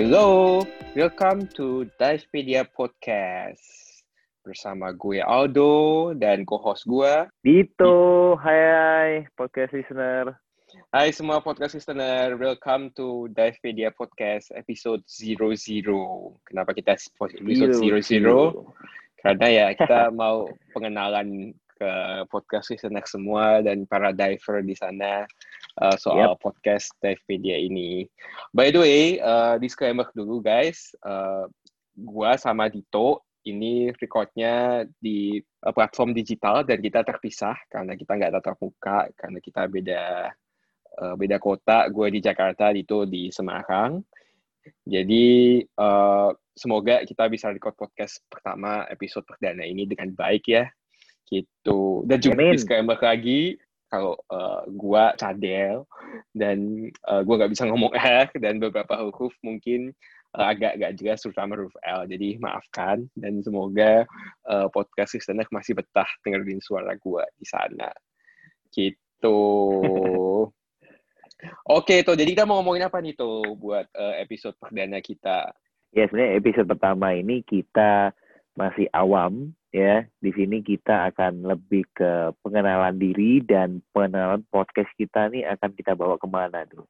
Hello, welcome to Divepedia Podcast. Bersama gue Aldo dan co-host gue. Dito, hai hai podcast listener. Hai semua podcast listener, welcome to Divepedia Podcast episode 00. Kenapa kita episode 00? Karena ya kita mau pengenalan ke podcast listener semua dan para diver di sana uh, soal yep. podcast Divepedia ini. By the way, uh, disclaimer dulu guys, uh, gua sama Dito ini recordnya di uh, platform digital dan kita terpisah karena kita nggak tatap muka karena kita beda uh, beda kota. Gue di Jakarta, Dito di Semarang. Jadi uh, semoga kita bisa record podcast pertama episode perdana ini dengan baik ya gitu dan juga Amin. disclaimer lagi kalau uh, gua cadel dan uh, gua nggak bisa ngomong R dan beberapa huruf mungkin uh, agak agak jelas terutama huruf L jadi maafkan dan semoga uh, podcast listener masih betah dengerin suara gua di sana gitu Oke, tuh. Jadi kita mau ngomongin apa nih tuh buat uh, episode perdana kita? Ya, sebenarnya episode pertama ini kita masih awam ya. Di sini kita akan lebih ke pengenalan diri dan pengenalan podcast kita nih akan kita bawa ke mana tuh.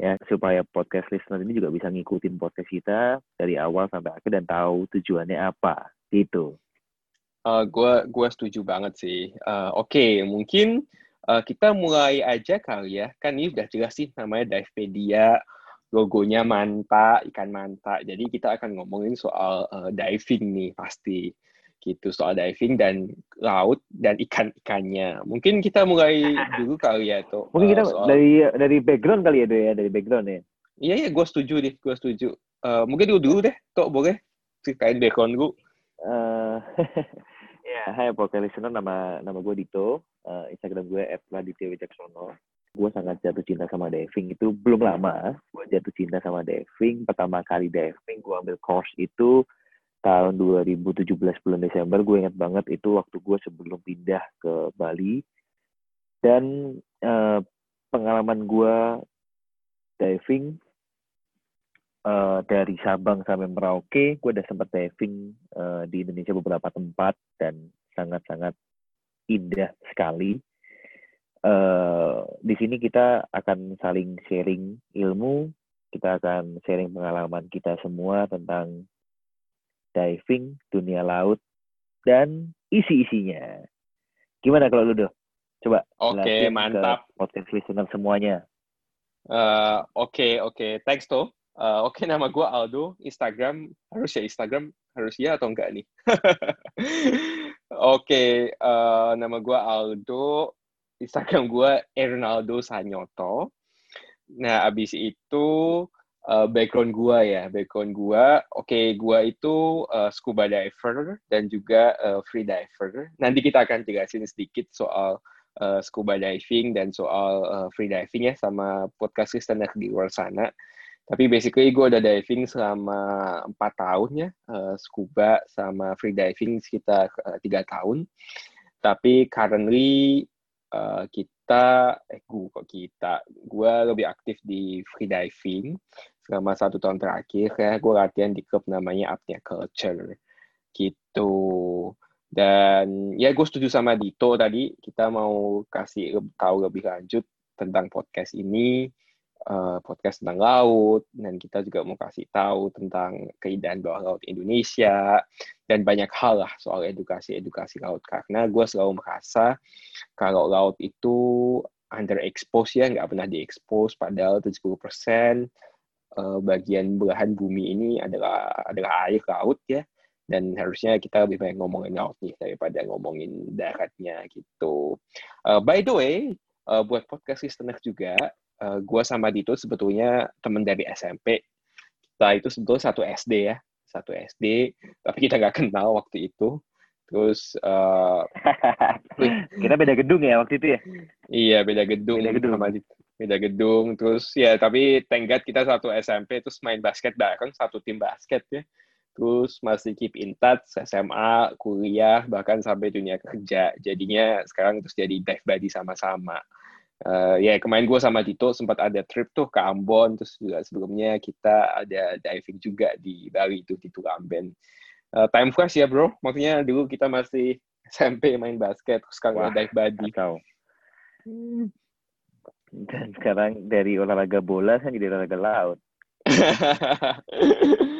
Ya, supaya podcast listener ini juga bisa ngikutin podcast kita dari awal sampai akhir dan tahu tujuannya apa gitu. Uh, gua gua setuju banget sih. Uh, Oke, okay, mungkin uh, kita mulai aja kali ya. Kan ini udah jelas sih namanya Divepedia logonya manta, ikan manta. Jadi kita akan ngomongin soal uh, diving nih pasti gitu soal diving dan laut dan ikan-ikannya. Mungkin kita mulai dulu kali ya tuh. Mungkin kita soal... dari dari background kali ya tuh ya dari background ya. Iya iya, gue setuju deh, gue setuju. Uh, mungkin dulu dulu deh, tuh boleh ceritain background gue. Uh, ya, hai podcast listener, nama nama gue Dito, uh, Instagram gue @laditya Wijaksono gue sangat jatuh cinta sama diving itu belum lama gue jatuh cinta sama diving pertama kali diving gue ambil course itu tahun 2017 bulan Desember gue ingat banget itu waktu gue sebelum pindah ke Bali. Dan uh, pengalaman gue diving uh, dari Sabang sampai Merauke gue udah sempat diving uh, di Indonesia beberapa tempat dan sangat-sangat indah sekali. Uh, di sini kita akan saling sharing ilmu, kita akan sharing pengalaman kita semua tentang diving, dunia laut, dan isi-isinya. Gimana kalau lu, Doh? Coba. Oke, okay, mantap. podcast listener semuanya. Uh, Oke, okay, oke. Okay. Thanks, Toh. Uh, Oke, okay, nama gue Aldo. Instagram, harus ya Instagram? Harus ya atau enggak nih? oke, okay, uh, nama gue Aldo. Instagram gue Ernaldo Sanyoto. Nah, abis itu uh, background gue ya, background gue, oke, okay, gue itu uh, scuba diver dan juga uh, free diver. Nanti kita akan jelasin sedikit soal uh, scuba diving dan soal uh, free diving ya sama podcast listener di luar sana. Tapi basically gue udah diving selama empat tahun ya, uh, scuba sama free diving sekitar tiga uh, tahun. Tapi currently uh, kita eh gue kok kita gue lebih aktif di freediving selama satu tahun terakhir ya gue latihan di klub namanya Apnea Culture. Gitu. Dan ya gue setuju sama Dito tadi. Kita mau kasih tahu lebih lanjut tentang podcast ini uh, podcast tentang laut. Dan kita juga mau kasih tahu tentang keindahan bawah laut Indonesia. Dan banyak hal lah soal edukasi-edukasi laut. Karena gue selalu merasa kalau laut itu underexposed ya nggak pernah diekspos padahal 70% eh, bagian belahan bumi ini adalah adalah air laut ya dan harusnya kita lebih banyak ngomongin laut nih daripada ngomongin daratnya gitu. Uh, by the way, uh, buat podcast listener juga, uh, gue sama Dito sebetulnya teman dari SMP. Kita itu sebetulnya satu SD ya, satu SD, tapi kita nggak kenal waktu itu. Terus uh, kita beda gedung ya waktu itu ya? Iya beda gedung. Beda gedung. Sama. Beda gedung. Terus ya tapi tenggat kita satu SMP terus main basket bareng satu tim basket ya. Terus masih keep in touch SMA, kuliah bahkan sampai dunia kerja. Jadinya sekarang terus jadi dive buddy sama-sama Uh, ya yeah, kemarin gue sama Tito sempat ada trip tuh ke Ambon terus juga sebelumnya kita ada diving juga di Bali itu di Tulamben. Uh, time fresh ya bro, maksudnya dulu kita masih SMP main basket sekarang Wah, dive body. Kau. Hmm. Dan sekarang dari olahraga bola kan jadi olahraga laut.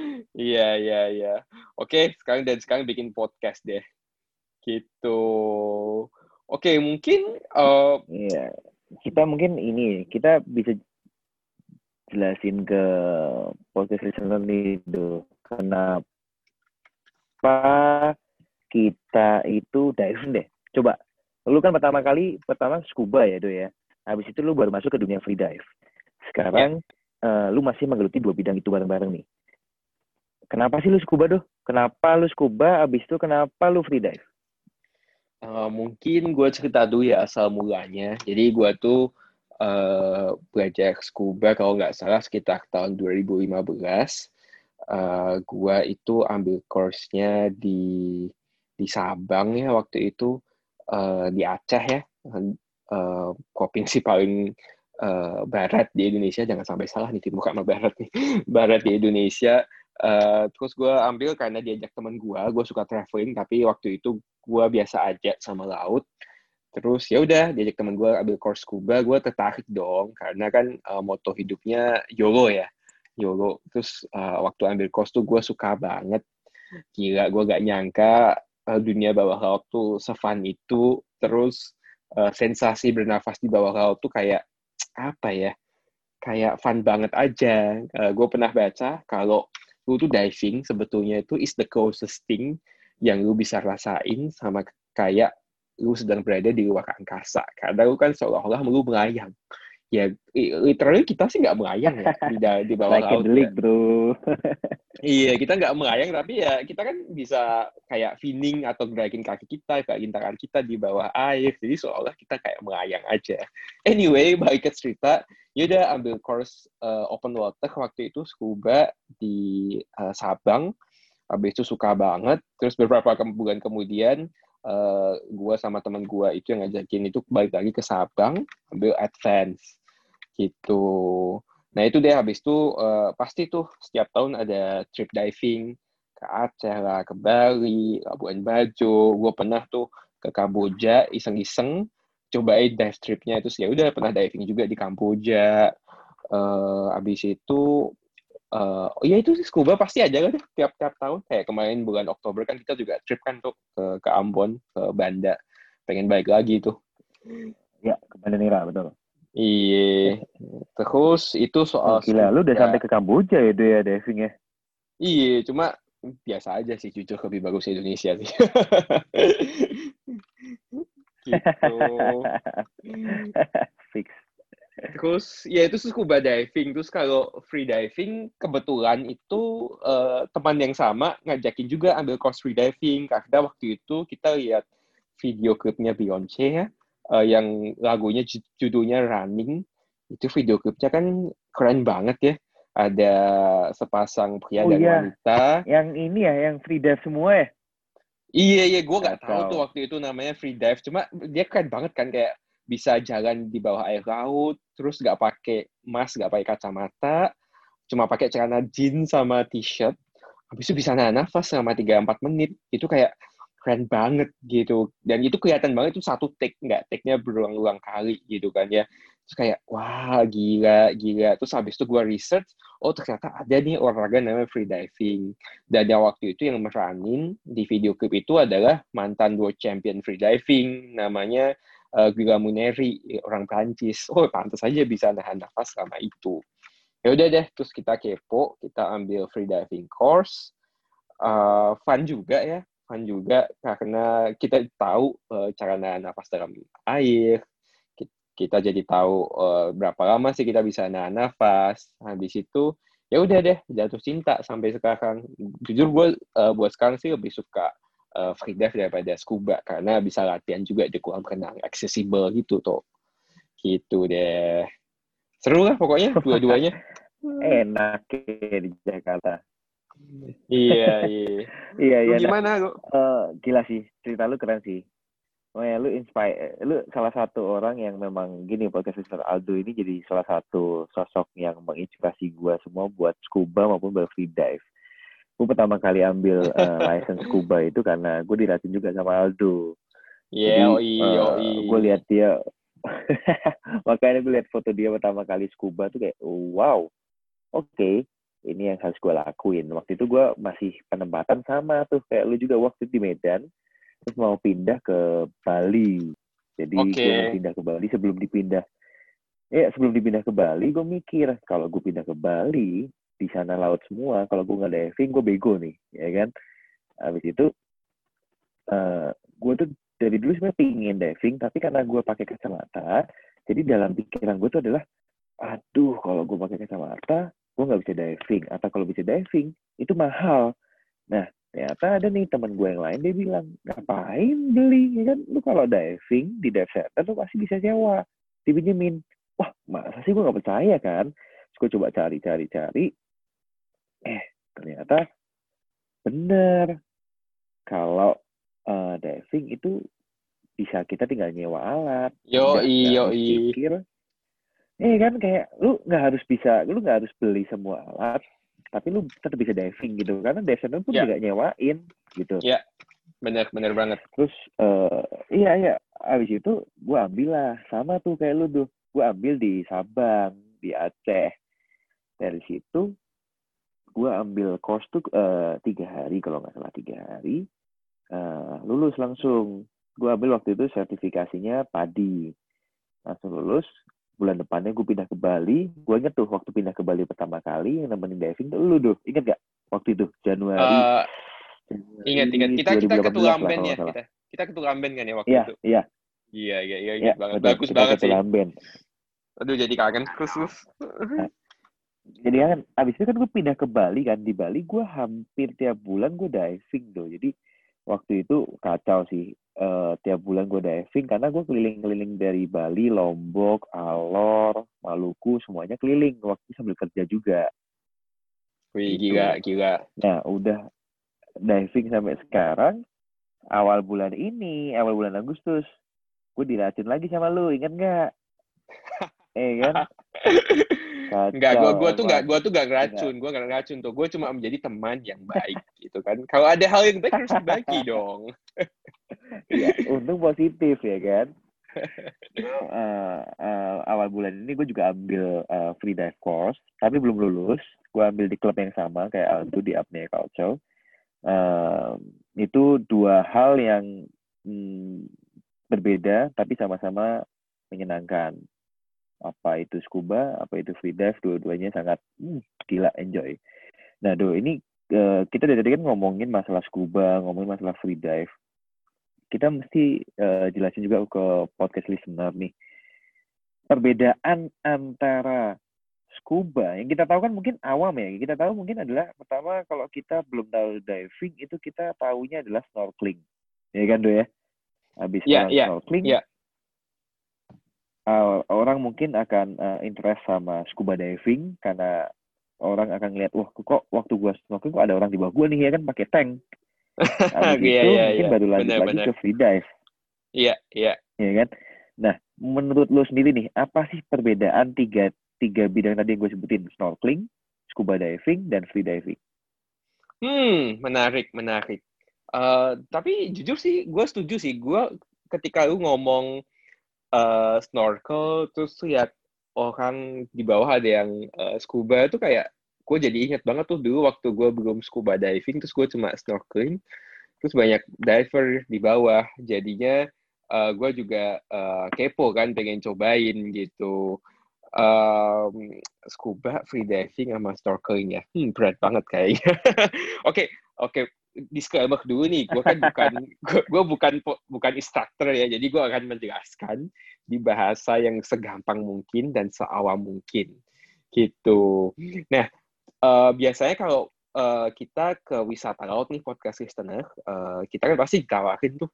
Iya iya iya. Oke sekarang dan sekarang bikin podcast deh. Gitu. Oke mungkin. Uh, iya kita mungkin ini kita bisa jelasin ke podcast listener nih do kenapa kita itu diving deh coba lu kan pertama kali pertama scuba ya do ya habis itu lu baru masuk ke dunia free dive sekarang ya. uh, lu masih menggeluti dua bidang itu bareng-bareng nih kenapa sih lu scuba do kenapa lu scuba habis itu kenapa lu free dive Uh, mungkin gue cerita dulu ya asal mulanya. Jadi gue tuh uh, belajar scuba kalau nggak salah sekitar tahun 2015. Uh, gue itu ambil course-nya di di Sabang ya waktu itu uh, di Aceh ya, uh, provinsi paling uh, barat di Indonesia. Jangan sampai salah nih timur sama barat nih, barat di Indonesia. Uh, terus gue ambil karena diajak temen gue, gue suka traveling, tapi waktu itu gue biasa aja sama laut. Terus ya udah diajak temen gue ambil course scuba, gue tertarik dong karena kan uh, moto hidupnya YOLO ya, YOLO. Terus uh, waktu ambil course tuh gue suka banget, gila gue gak nyangka uh, dunia bawah laut tuh sefun itu. Terus uh, sensasi bernafas di bawah laut tuh kayak apa ya? Kayak fun banget aja. Uh, gue pernah baca kalau lu tuh diving sebetulnya itu is the closest thing yang lu bisa rasain sama kayak lu sedang berada di luar angkasa. Karena lu kan seolah-olah lu melayang. Ya, literally kita sih nggak melayang ya di, di bawah like laut. Like bro. iya, kita nggak melayang, tapi ya kita kan bisa kayak feeling atau gerakin kaki kita, gerakin tangan kita di bawah air. Jadi seolah kita kayak melayang aja. Anyway, balik ke cerita, ya udah ambil course uh, open water waktu itu scuba di uh, Sabang habis itu suka banget terus beberapa ke bulan kemudian uh, gue sama teman gue itu yang ngajakin itu balik lagi ke Sabang ambil advance gitu. Nah itu deh habis itu uh, pasti tuh setiap tahun ada trip diving ke Aceh lah ke Bali Labuan Bajo. Gue pernah tuh ke Kamboja iseng-iseng cobain dive tripnya itu ya udah pernah diving juga di Kamboja. Uh, abis itu uh, ya itu scuba pasti aja kan tiap tiap tahun. Kayak kemarin bulan Oktober kan kita juga trip kan tuh ke ke Ambon ke Banda. Pengen balik lagi tuh. Ya ke Banda Nira betul iya terus itu soal oh, gila lu udah sampai ke Kamboja ya dia ya diving ya iya cuma biasa aja sih jujur lebih bagus Indonesia sih gitu. Fix. Terus ya itu scuba diving. Terus kalau free diving kebetulan itu uh, teman yang sama ngajakin juga ambil course free diving karena waktu itu kita lihat video klipnya Beyonce ya uh, yang lagunya judulnya Running. Itu video klipnya kan keren banget ya. Ada sepasang pria oh, dan iya. wanita. Yang ini ya, yang free dive semua ya? Iya iya, gue nggak tahu tuh waktu itu namanya free dive. Cuma dia keren banget kan kayak bisa jalan di bawah air laut, terus nggak pakai mask, nggak pakai kacamata, cuma pakai celana jeans sama t-shirt. Habis itu bisa nahan nafas selama 3-4 menit. Itu kayak keren banget gitu. Dan itu kelihatan banget itu satu take, nggak take-nya berulang-ulang kali gitu kan ya. Terus kayak wah gila gila. Terus habis itu gue research oh ternyata ada nih olahraga namanya free diving. Dan yang waktu itu yang meranin di video klip itu adalah mantan world champion free diving namanya uh, Muneri orang Prancis oh pantas aja bisa nahan nafas selama itu. Ya udah deh terus kita kepo kita ambil free diving course. Uh, fun juga ya fun juga karena kita tahu uh, cara nahan nafas dalam air. Kita jadi tahu uh, berapa lama sih kita bisa nahan nafas. Habis itu ya udah deh jatuh cinta sampai sekarang. Jujur gue uh, buat sekarang sih lebih suka uh, free dive daripada scuba karena bisa latihan juga di kolam renang accessible gitu tuh gitu deh. Seru lah pokoknya dua-duanya. Enak ya di Jakarta iya iya iya iya gimana nah, uh, gila sih cerita lu keren sih Oh ya, lu inspire, lu salah satu orang yang memang gini podcast Mr. Aldo ini jadi salah satu sosok yang menginspirasi gue semua buat scuba maupun buat free dive. Gue pertama kali ambil uh, license scuba itu karena gue dilatih juga sama Aldo. Iya, yeah, uh, gue lihat dia, makanya gue lihat foto dia pertama kali scuba tuh kayak, wow, oke, okay, ini yang harus gue lakuin. Waktu itu gue masih penempatan sama tuh kayak lu juga waktu di Medan terus mau pindah ke Bali jadi okay. gue pindah ke Bali sebelum dipindah ya sebelum dipindah ke Bali gue mikir kalau gue pindah ke Bali di sana laut semua kalau gue nggak diving gue bego nih ya kan habis itu uh, gue tuh dari dulu sebenarnya pingin diving tapi karena gue pakai kacamata jadi dalam pikiran gue tuh adalah aduh kalau gue pakai kacamata gue nggak bisa diving. Atau kalau bisa diving? Itu mahal. Nah ternyata ada nih teman gue yang lain dia bilang ngapain beli? Ya kan? Lu kalau diving di dive center lu pasti bisa sewa. Dipinjemin wah masa sih gue nggak percaya kan? Terus gue coba cari cari cari. Eh ternyata bener. Kalau uh, diving itu bisa kita tinggal nyewa alat. Yo iyo iyo eh kan kayak lu nggak harus bisa lu nggak harus beli semua alat tapi lu tetap bisa diving gitu. Karena center pun yeah. juga nyewain gitu. Iya, yeah. bener bener banget. Terus uh, iya iya. Abis itu gue ambil lah. Sama tuh kayak lu tuh. Gue ambil di Sabang di Aceh. Dari situ gue ambil kos tuh uh, tiga hari kalau nggak salah tiga hari. Uh, lulus langsung. Gue ambil waktu itu sertifikasinya padi. Langsung lulus bulan depannya gue pindah ke Bali gue inget tuh waktu pindah ke Bali pertama kali yang nemenin diving tuh lu tuh inget gak waktu itu? Januari. Uh, ingat ingat. Kita kita ketua Amben ya kita. kita ketua Amben kan ya waktu iya, itu? iya. Iya iya iya iya banget. bagus kita banget sih. Amben. aduh jadi kangen khusus nah, jadi kan abis itu kan gue pindah ke Bali kan. Di Bali gue hampir tiap bulan gue diving tuh. Jadi waktu itu kacau sih uh, tiap bulan gue diving karena gue keliling-keliling dari Bali, Lombok, Alor, Maluku semuanya keliling waktu sambil kerja juga. Wih gitu. gila gila. Nah udah diving sampai sekarang awal bulan ini awal bulan Agustus gue diracun lagi sama lu inget nggak? eh kan? Enggak, gue gua tuh enggak gua tuh enggak ngeracun, gue enggak ngeracun tuh. Gue cuma menjadi teman yang baik gitu kan. Kalau ada hal yang baik harus dibagi dong. ya, untung positif ya kan. uh, uh, awal bulan ini gue juga ambil uh, free dive course, tapi belum lulus. Gue ambil di klub yang sama kayak itu di apnea culture. Uh, itu dua hal yang hmm, berbeda tapi sama-sama menyenangkan apa itu scuba, apa itu free dive, dua-duanya sangat hmm, gila enjoy. Nah, do ini uh, kita dari tadi kan ngomongin masalah scuba, ngomongin masalah free dive. Kita mesti uh, jelasin juga ke podcast listener nih. Perbedaan antara scuba yang kita tahu kan mungkin awam ya. Kita tahu mungkin adalah pertama kalau kita belum tahu diving itu kita tahunya adalah snorkeling. Ya kan, Do ya? Habis yeah, yeah, snorkeling, yeah uh, orang mungkin akan uh, interest sama scuba diving karena orang akan lihat wah kok waktu gua snorkeling kok ada orang di bawah gua nih ya kan pakai tank. Habis yeah, itu yeah, mungkin yeah. baru lanjut bener, lagi bener. ke free dive. Iya, iya. Ya kan? Nah, menurut lo sendiri nih, apa sih perbedaan tiga tiga bidang tadi yang gue sebutin? Snorkeling, scuba diving, dan free diving. Hmm, menarik, menarik. Uh, tapi jujur sih, gue setuju sih. Gue ketika lu ngomong uh, snorkel, terus lihat orang di bawah ada yang uh, scuba itu kayak gue jadi inget banget tuh dulu waktu gue belum scuba diving, terus gue cuma snorkeling, terus banyak diver di bawah, jadinya uh, gue juga uh, kepo kan, pengen cobain gitu. Um, scuba, free diving, sama snorkeling ya, hmm, berat banget kayaknya. Oke, oke, okay, disclaimer dulu nih, gue kan bukan gue bukan bukan instructor ya, jadi gue akan menjelaskan di bahasa yang segampang mungkin dan seawam mungkin, gitu. Nah, uh, biasanya kalau uh, kita ke wisata laut nih podcast listener, uh, kita kan pasti ditawarin tuh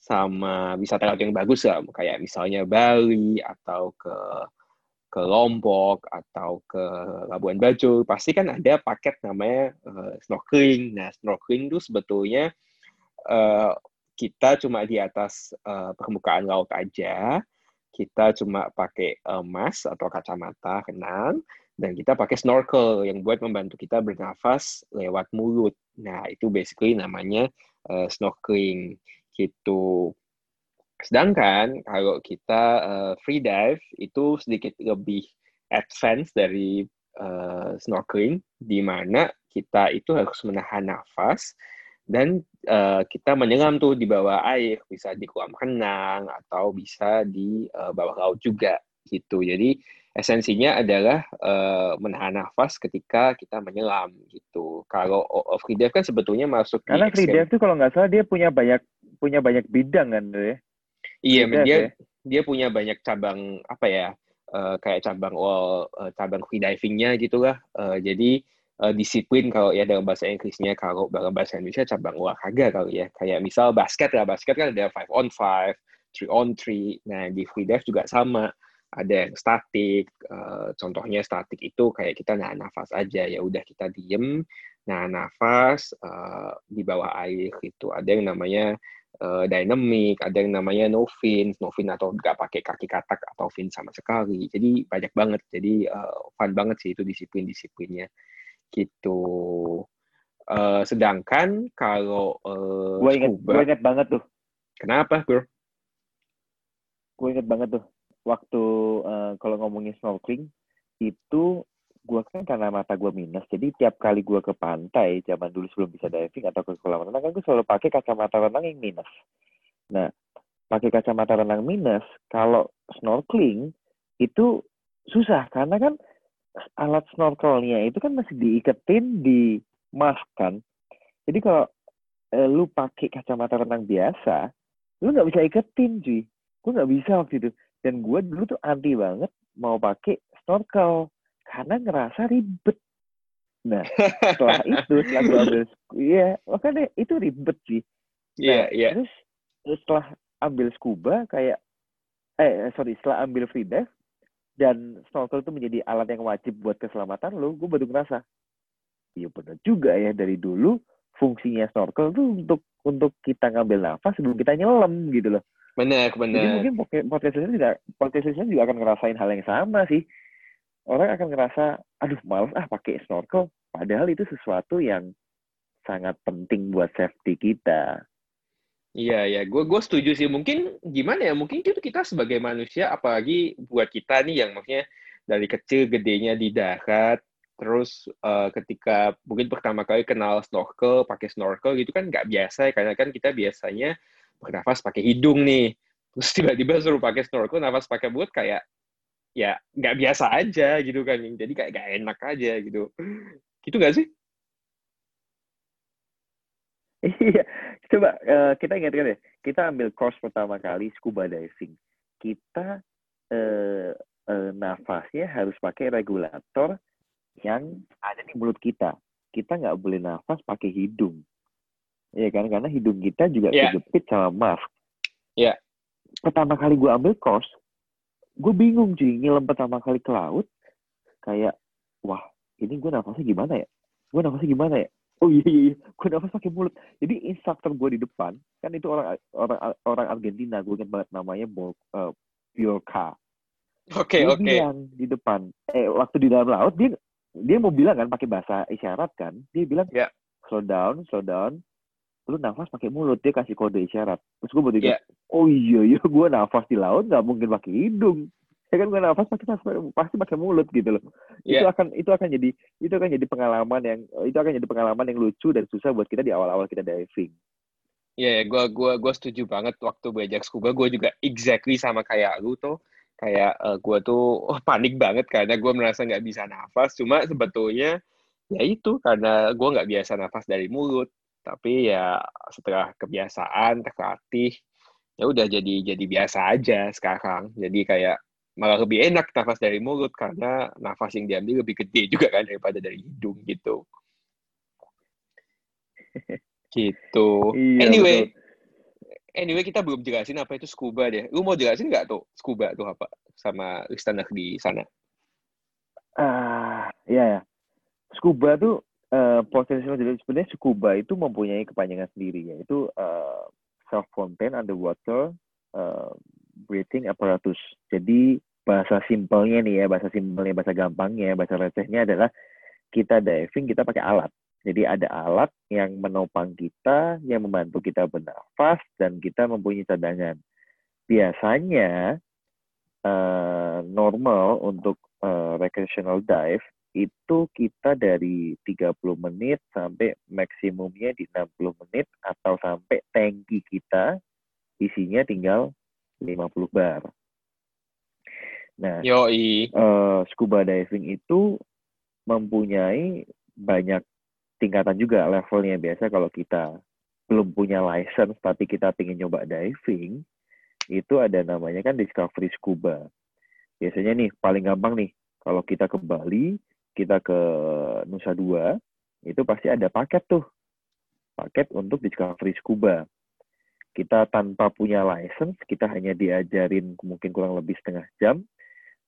sama wisata laut yang bagus lah, kayak misalnya Bali atau ke ke Lombok atau ke Labuan Bajo, pasti kan ada paket namanya uh, snorkeling. Nah, snorkeling itu sebetulnya uh, kita cuma di atas uh, permukaan laut aja, kita cuma pakai uh, atau kacamata renang, dan kita pakai snorkel yang buat membantu kita bernafas lewat mulut. Nah, itu basically namanya uh, snorkeling gitu. Sedangkan kalau kita uh, free dive itu sedikit lebih advance dari uh, snorkeling, di mana kita itu harus menahan nafas dan uh, kita menyelam tuh di bawah air, bisa di kolam renang atau bisa di uh, bawah laut juga gitu. Jadi esensinya adalah uh, menahan nafas ketika kita menyelam gitu. Kalau free dive kan sebetulnya masuk karena free dive tuh kalau nggak salah dia punya banyak punya banyak bidang kan ya. Iya, dia ya? dia punya banyak cabang apa ya? Uh, kayak cabang wall, uh, cabang free divingnya gitulah. Uh, jadi uh, disiplin kalau ya dalam bahasa Inggrisnya kalau dalam bahasa Indonesia cabang olahraga kali ya kayak misal basket ya basket kan ada five on five three on three nah di free dive juga sama ada yang statik uh, contohnya statik itu kayak kita nahan nafas aja ya udah kita diem nahan nafas uh, di bawah air gitu ada yang namanya uh, dynamic ada yang namanya no fin no fin atau nggak pakai kaki katak atau fin sama sekali jadi banyak banget jadi uh, fun banget sih itu disiplin disiplinnya gitu. Uh, sedangkan kalau uh, gue inget, scuba, gue inget banget tuh. Kenapa, bro? Gue inget banget tuh. Waktu uh, kalau ngomongin snorkeling itu gue kan karena mata gue minus, jadi tiap kali gue ke pantai zaman dulu sebelum bisa diving atau ke kolam renang kan gue selalu pakai kacamata renang yang minus. Nah, pakai kacamata renang minus, kalau snorkeling itu susah karena kan alat snorkelnya itu kan masih diiketin di mask kan. Jadi kalau eh, lu pakai kacamata renang biasa, lu nggak bisa iketin cuy. Gue nggak bisa waktu itu. Dan gue dulu tuh anti banget mau pakai snorkel karena ngerasa ribet. Nah, setelah itu, setelah gue ambil, iya, makanya itu ribet sih. Iya, nah, yeah, yeah. Terus setelah ambil scuba kayak, eh sorry, setelah ambil free dive, dan snorkel itu menjadi alat yang wajib buat keselamatan lo, gue baru ngerasa, iya benar juga ya dari dulu fungsinya snorkel tuh untuk untuk kita ngambil nafas sebelum kita nyelam gitu loh. Benar, benar. Jadi mungkin podcast ini juga podcast juga akan ngerasain hal yang sama sih. Orang akan ngerasa, aduh males ah pakai snorkel. Padahal itu sesuatu yang sangat penting buat safety kita. Iya ya, gue gue setuju sih. Mungkin gimana ya? Mungkin itu kita sebagai manusia, apalagi buat kita nih yang maksudnya dari kecil gedenya di darat, terus uh, ketika mungkin pertama kali kenal snorkel, pakai snorkel gitu kan nggak biasa ya, karena kan kita biasanya bernafas pakai hidung nih. Terus tiba-tiba suruh pakai snorkel, nafas pakai mulut kayak ya nggak biasa aja gitu kan. Jadi kayak gak enak aja gitu. Gitu nggak sih? Iya, coba uh, kita ingatkan ya, kita ambil course pertama kali scuba diving. Kita uh, uh, nafasnya harus pakai regulator yang ada di mulut kita. Kita nggak boleh nafas pakai hidung. Ya kan, karena hidung kita juga yeah. kejepit sama mask. Iya. Yeah. Pertama kali gue ambil course, gue bingung cuy, nyelam pertama kali ke laut, kayak, wah ini gue nafasnya gimana ya? Gue nafasnya gimana ya? oh iya iya, iya. gue nafas pakai mulut jadi instruktur gue di depan kan itu orang orang orang Argentina gue ingat banget namanya Bo, uh, Biorka oke okay, oke okay. bilang di depan eh waktu di dalam laut dia dia mau bilang kan pakai bahasa isyarat kan dia bilang yeah. slow down slow down lu nafas pakai mulut dia kasih kode isyarat. Terus gue bertiga yeah. oh iya iya gue nafas di laut nggak mungkin pakai hidung. Ya kan gue nafas pasti pasti pakai mulut gitu loh. Yeah. itu akan itu akan jadi itu akan jadi pengalaman yang itu akan jadi pengalaman yang lucu dan susah buat kita di awal-awal kita diving. Iya, yeah, gue gua gua setuju banget waktu belajar scuba gue juga exactly sama kayak lu tuh. Kayak uh, eh, gue tuh oh, panik banget karena gue merasa nggak bisa nafas. Cuma sebetulnya ya itu karena gue nggak biasa nafas dari mulut tapi ya setelah kebiasaan terlatih ya udah jadi jadi biasa aja sekarang jadi kayak malah lebih enak nafas dari mulut karena nafas yang diambil lebih gede juga kan daripada dari hidung gitu. gitu. Iya, anyway, betul. anyway kita belum jelasin apa itu scuba deh. Lu mau jelasin nggak tuh scuba tuh apa sama listener di sana? Ah, uh, iya ya. Scuba tuh uh, potensial jadi sebenarnya scuba itu mempunyai kepanjangan sendiri yaitu uh, self-contained underwater uh, breathing apparatus. Jadi bahasa simpelnya nih ya, bahasa simpelnya, bahasa gampangnya, bahasa recehnya adalah kita diving, kita pakai alat. Jadi ada alat yang menopang kita, yang membantu kita bernafas, dan kita mempunyai cadangan. Biasanya uh, normal untuk uh, recreational dive itu kita dari 30 menit sampai maksimumnya di 60 menit atau sampai tangki kita isinya tinggal 50 bar. Nah, Yoi. Uh, scuba diving itu mempunyai banyak tingkatan juga levelnya biasa kalau kita belum punya license tapi kita ingin nyoba diving itu ada namanya kan discovery scuba biasanya nih paling gampang nih kalau kita ke Bali kita ke Nusa Dua itu pasti ada paket tuh paket untuk discovery scuba kita tanpa punya license kita hanya diajarin mungkin kurang lebih setengah jam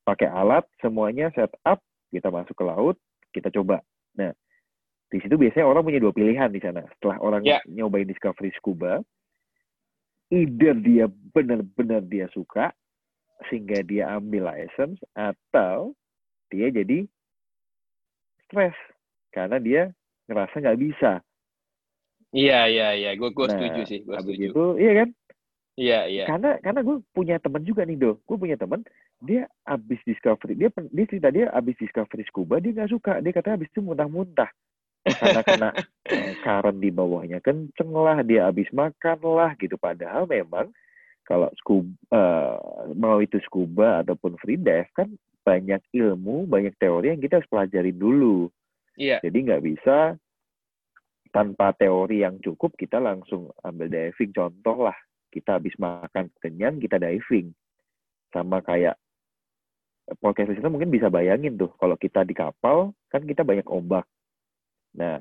pakai alat semuanya setup kita masuk ke laut kita coba nah di situ biasanya orang punya dua pilihan di sana. Setelah orang yeah. nyobain Discovery Scuba, either dia benar-benar dia suka sehingga dia ambil license atau dia jadi stres karena dia ngerasa nggak bisa. Iya iya iya, gue gue nah, setuju sih, gue setuju. Itu, iya kan? Iya iya. Karena karena gue punya teman juga nih do, gue punya teman dia abis discovery dia dia cerita dia abis discovery scuba dia nggak suka dia katanya abis itu muntah-muntah karena kena eh, karen di bawahnya kenceng lah dia habis makan lah gitu padahal memang kalau scuba uh, mau itu scuba ataupun free dive kan banyak ilmu banyak teori yang kita harus pelajarin dulu iya jadi nggak bisa tanpa teori yang cukup kita langsung ambil diving contoh lah kita habis makan kenyang kita diving sama kayak podcast listener mungkin bisa bayangin tuh kalau kita di kapal kan kita banyak ombak Nah,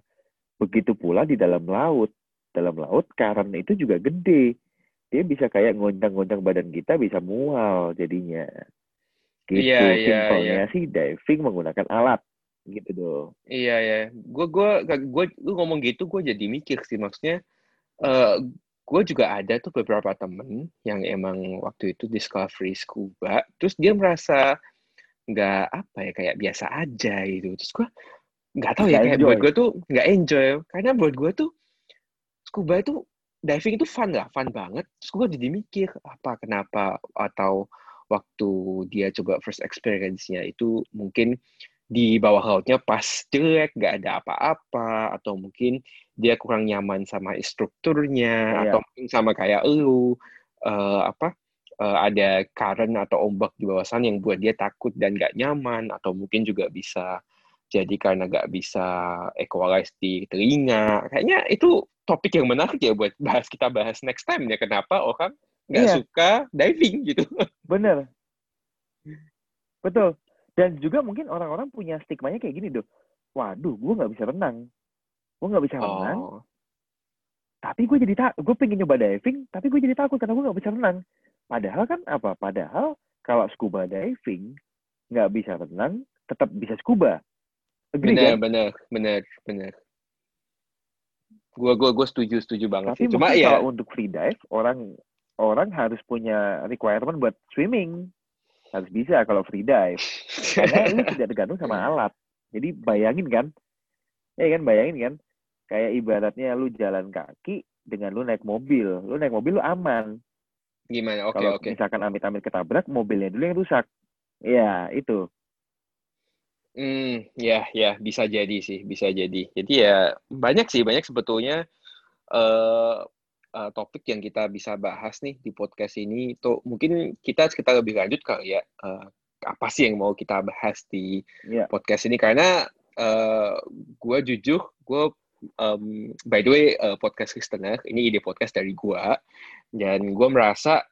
begitu pula di dalam laut. Dalam laut karena itu juga gede. Dia bisa kayak ngoncang-ngoncang badan kita bisa mual jadinya. Gitu iya, iya, simpelnya iya. sih diving menggunakan alat gitu dong. Iya ya, gue gue gue lu ngomong gitu gue jadi mikir sih maksudnya. Uh, gue juga ada tuh beberapa temen yang emang waktu itu discovery scuba, terus dia merasa nggak apa ya kayak biasa aja gitu. Terus gue nggak tahu ya kayak enjoy. buat gue tuh nggak enjoy karena buat gue tuh scuba itu diving itu fun lah fun banget terus gue jadi mikir apa kenapa atau waktu dia coba first experience-nya itu mungkin di bawah lautnya pas jelek nggak ada apa-apa atau mungkin dia kurang nyaman sama instrukturnya yeah. atau mungkin sama kayak lu uh, apa uh, ada current atau ombak di bawah sana yang buat dia takut dan nggak nyaman atau mungkin juga bisa jadi karena nggak bisa equalize di telinga kayaknya itu topik yang menarik ya buat bahas kita bahas next time ya kenapa orang nggak iya. suka diving gitu bener betul dan juga mungkin orang-orang punya stigmanya kayak gini dong waduh gue nggak bisa renang gue nggak bisa renang oh. tapi gue jadi tak gue pengen nyoba diving tapi gue jadi takut karena gue nggak bisa renang padahal kan apa padahal kalau scuba diving nggak bisa renang tetap bisa scuba Agree, bener, kan? bener, bener, bener. Gua, gua, gua setuju, setuju banget. Tapi sih. Cuma ya. Kalau untuk free dive, orang orang harus punya requirement buat swimming. Harus bisa kalau free dive. Karena lu tidak tergantung sama alat. Jadi bayangin kan, ya kan bayangin kan, kayak ibaratnya lu jalan kaki dengan lu naik mobil. Lu naik mobil lu aman. Gimana? Oke, okay, oke. Okay. misalkan amit-amit ketabrak, mobilnya dulu yang rusak. Ya, itu. Hmm, ya, ya, bisa jadi sih, bisa jadi. Jadi ya banyak sih, banyak sebetulnya uh, uh, topik yang kita bisa bahas nih di podcast ini. Tuh mungkin kita kita lebih lanjut kali ya. Uh, apa sih yang mau kita bahas di yeah. podcast ini? Karena uh, gue jujur, gue um, by the way uh, podcast listener, ini ide podcast dari gue, dan gue merasa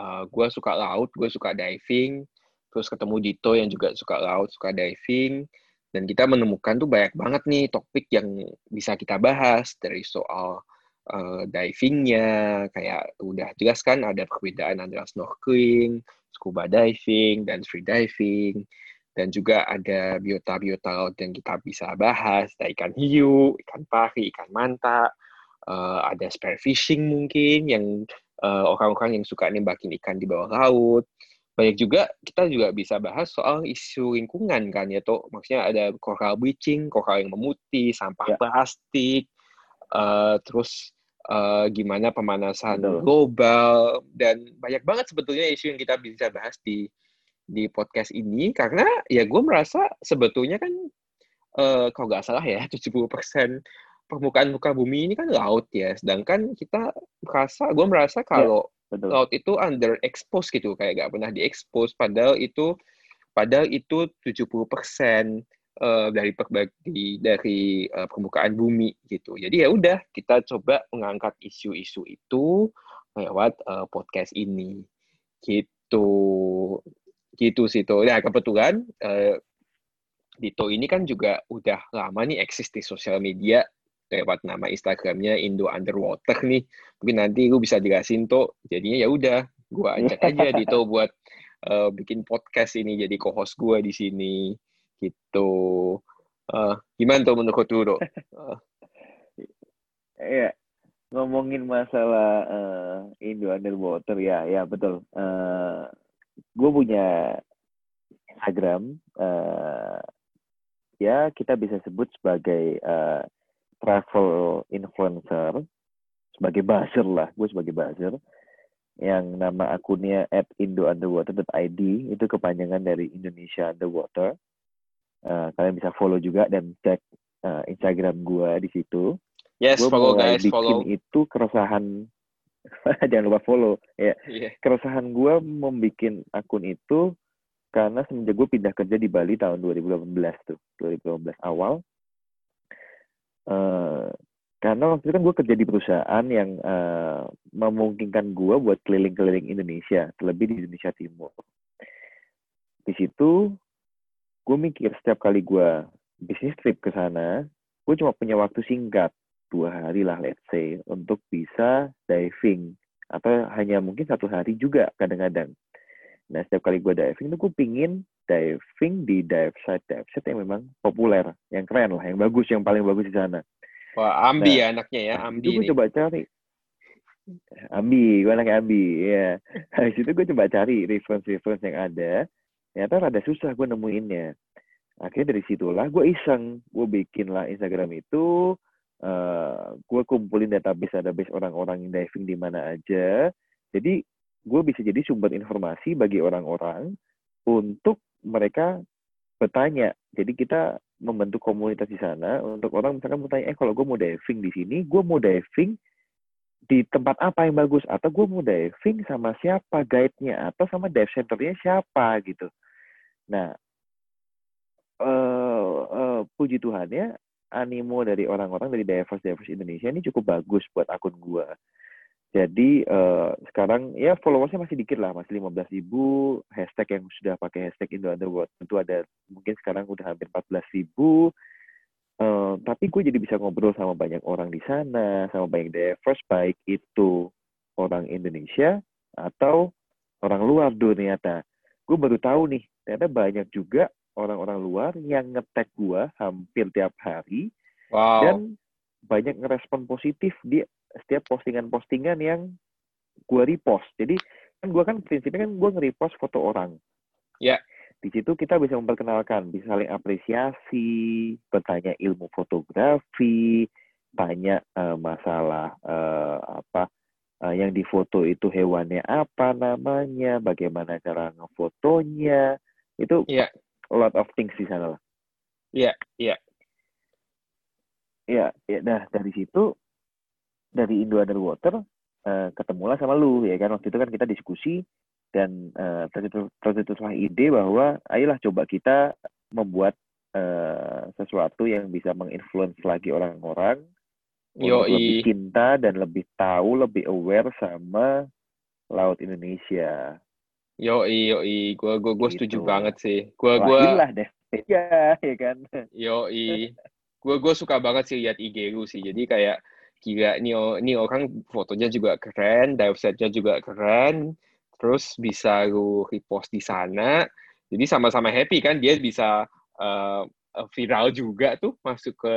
uh, gue suka laut, gue suka diving terus ketemu Dito yang juga suka laut, suka diving, dan kita menemukan tuh banyak banget nih topik yang bisa kita bahas dari soal uh, divingnya, kayak udah jelas kan ada perbedaan antara snorkeling, scuba diving, dan free diving, dan juga ada biota-biota laut yang kita bisa bahas, ada ikan hiu, ikan pari, ikan manta, uh, ada spear fishing mungkin yang orang orang-orang yang suka nembakin ikan di bawah laut. Banyak juga kita juga bisa bahas soal isu lingkungan kan ya toh maksudnya ada coral bleaching, coral yang memutih, sampah ya. plastik, uh, terus uh, gimana pemanasan Betul. global dan banyak banget sebetulnya isu yang kita bisa bahas di di podcast ini. Karena ya gue merasa sebetulnya kan uh, kalau nggak salah ya 70% permukaan muka bumi ini kan laut ya. Sedangkan kita merasa gue merasa ya, kalau ya, laut itu under expose gitu kayak nggak pernah diekspos padahal itu padahal itu 70% uh, dari perbagi dari uh, permukaan bumi gitu. Jadi ya udah kita coba mengangkat isu-isu itu lewat uh, podcast ini gitu gitu sih tuh. Nah kebetulan uh, Dito ini kan juga udah lama nih eksis di sosial media lewat nama Instagramnya Indo Underwater nih. Mungkin nanti gue bisa jelasin tuh. Jadinya ya udah, gue ajak aja Dito buat uh, bikin podcast ini jadi co-host gue di sini gitu. Uh, gimana tuh menurut dulu? Uh. Iya, ngomongin masalah uh, Indo Underwater ya, ya betul. Uh, gue punya Instagram, uh, ya kita bisa sebut sebagai uh, travel influencer, sebagai buzzer lah, gue sebagai buzzer yang nama akunnya at indounderwater.id itu kepanjangan dari Indonesia Underwater. Uh, kalian bisa follow juga dan cek uh, Instagram gue di situ. Yes, gua follow guys, bikin follow. itu keresahan jangan lupa follow ya. Yeah. Keresahan gue membuat akun itu karena semenjak gue pindah kerja di Bali tahun 2018 tuh, 2018 awal. Uh, karena waktu itu kan gue kerja di perusahaan yang uh, memungkinkan gue buat keliling-keliling Indonesia, terlebih di Indonesia Timur. Di situ gue mikir setiap kali gue bisnis trip ke sana, gue cuma punya waktu singkat, dua hari lah let's say, untuk bisa diving. Atau hanya mungkin satu hari juga kadang-kadang. Nah setiap kali gue diving itu gue pingin diving di dive site, dive site yang memang populer, yang keren lah, yang bagus, yang paling bagus di sana. Wah, Ambi nah, ya anaknya ya, Ambi. Itu gue coba cari. Ambi, gue anaknya Ambi, ya. Habis itu gue coba cari reference-reference yang ada, ternyata rada susah gue nemuinnya. Akhirnya dari situlah gue iseng gue bikin lah Instagram itu uh, eh, gue kumpulin database database orang-orang yang diving di mana aja. Jadi gue bisa jadi sumber informasi bagi orang-orang untuk mereka bertanya. Jadi kita membentuk komunitas di sana untuk orang misalkan tanya eh kalau gue mau diving di sini gue mau diving di tempat apa yang bagus? Atau gue mau diving sama siapa guide-nya? Atau sama dive center-nya siapa? Gitu Nah, uh, uh, puji Tuhan ya, animo dari orang-orang dari divers divers Indonesia ini cukup bagus buat akun gua. Jadi uh, sekarang ya followersnya masih dikit lah, masih 15 ribu. Hashtag yang sudah pakai hashtag Indo Underworld tentu ada mungkin sekarang udah hampir 14 ribu. Uh, tapi gue jadi bisa ngobrol sama banyak orang di sana, sama banyak divers, baik itu orang Indonesia atau orang luar dunia. Gue baru tahu nih, ternyata banyak juga orang-orang luar yang ngetek gue hampir tiap hari wow. dan banyak ngerespon positif di setiap postingan-postingan yang gue repost. Jadi kan gue kan prinsipnya kan gue nge-repost foto orang. Ya. Yeah. Di situ kita bisa memperkenalkan, bisa saling apresiasi, bertanya ilmu fotografi, tanya uh, masalah uh, apa uh, yang difoto itu hewannya apa namanya, bagaimana cara ngefotonya, itu yeah. a lot of things di sana lah. Iya, yeah, iya. Yeah. Iya, ya, nah dari situ dari Indo Underwater uh, ketemulah sama lu ya kan waktu itu kan kita diskusi dan uh, tercetuslah ide bahwa ayolah coba kita membuat uh, sesuatu yang bisa menginfluence lagi orang-orang untuk lebih cinta dan lebih tahu, lebih aware sama laut Indonesia. Yo yo i, gue gue gue setuju gitu. banget sih. Gue gue lah deh. Ya, ya kan. Yo i, gue gue suka banget sih lihat IG lu sih. Jadi kayak gila nih nih orang fotonya juga keren, dive setnya juga keren. Terus bisa lu repost di sana. Jadi sama-sama happy kan dia bisa uh, viral juga tuh masuk ke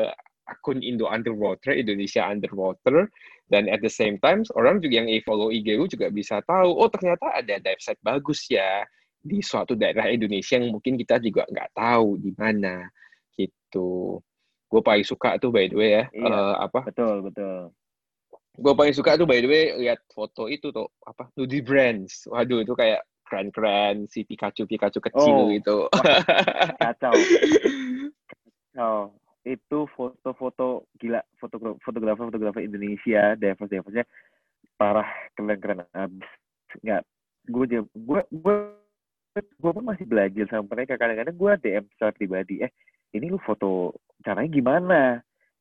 akun Indo Underwater, Indonesia Underwater, dan at the same time orang juga yang follow IG lu juga bisa tahu, oh ternyata ada dive site bagus ya di suatu daerah Indonesia yang mungkin kita juga nggak tahu di mana gitu. Gue paling suka tuh by the way ya, Iya, eh, apa? betul betul. Gue paling suka tuh by the way lihat foto itu tuh apa? Nudie Brands. Waduh itu kayak keren-keren si Pikachu Pikachu kecil Oh, gitu. Kacau. Oh, itu foto-foto gila foto fotografer fotografer Indonesia divers diversnya parah keren keren abis. Nggak gue gue gue gue pun masih belajar sama mereka. Kadang-kadang gue DM secara pribadi eh ini lu foto caranya gimana?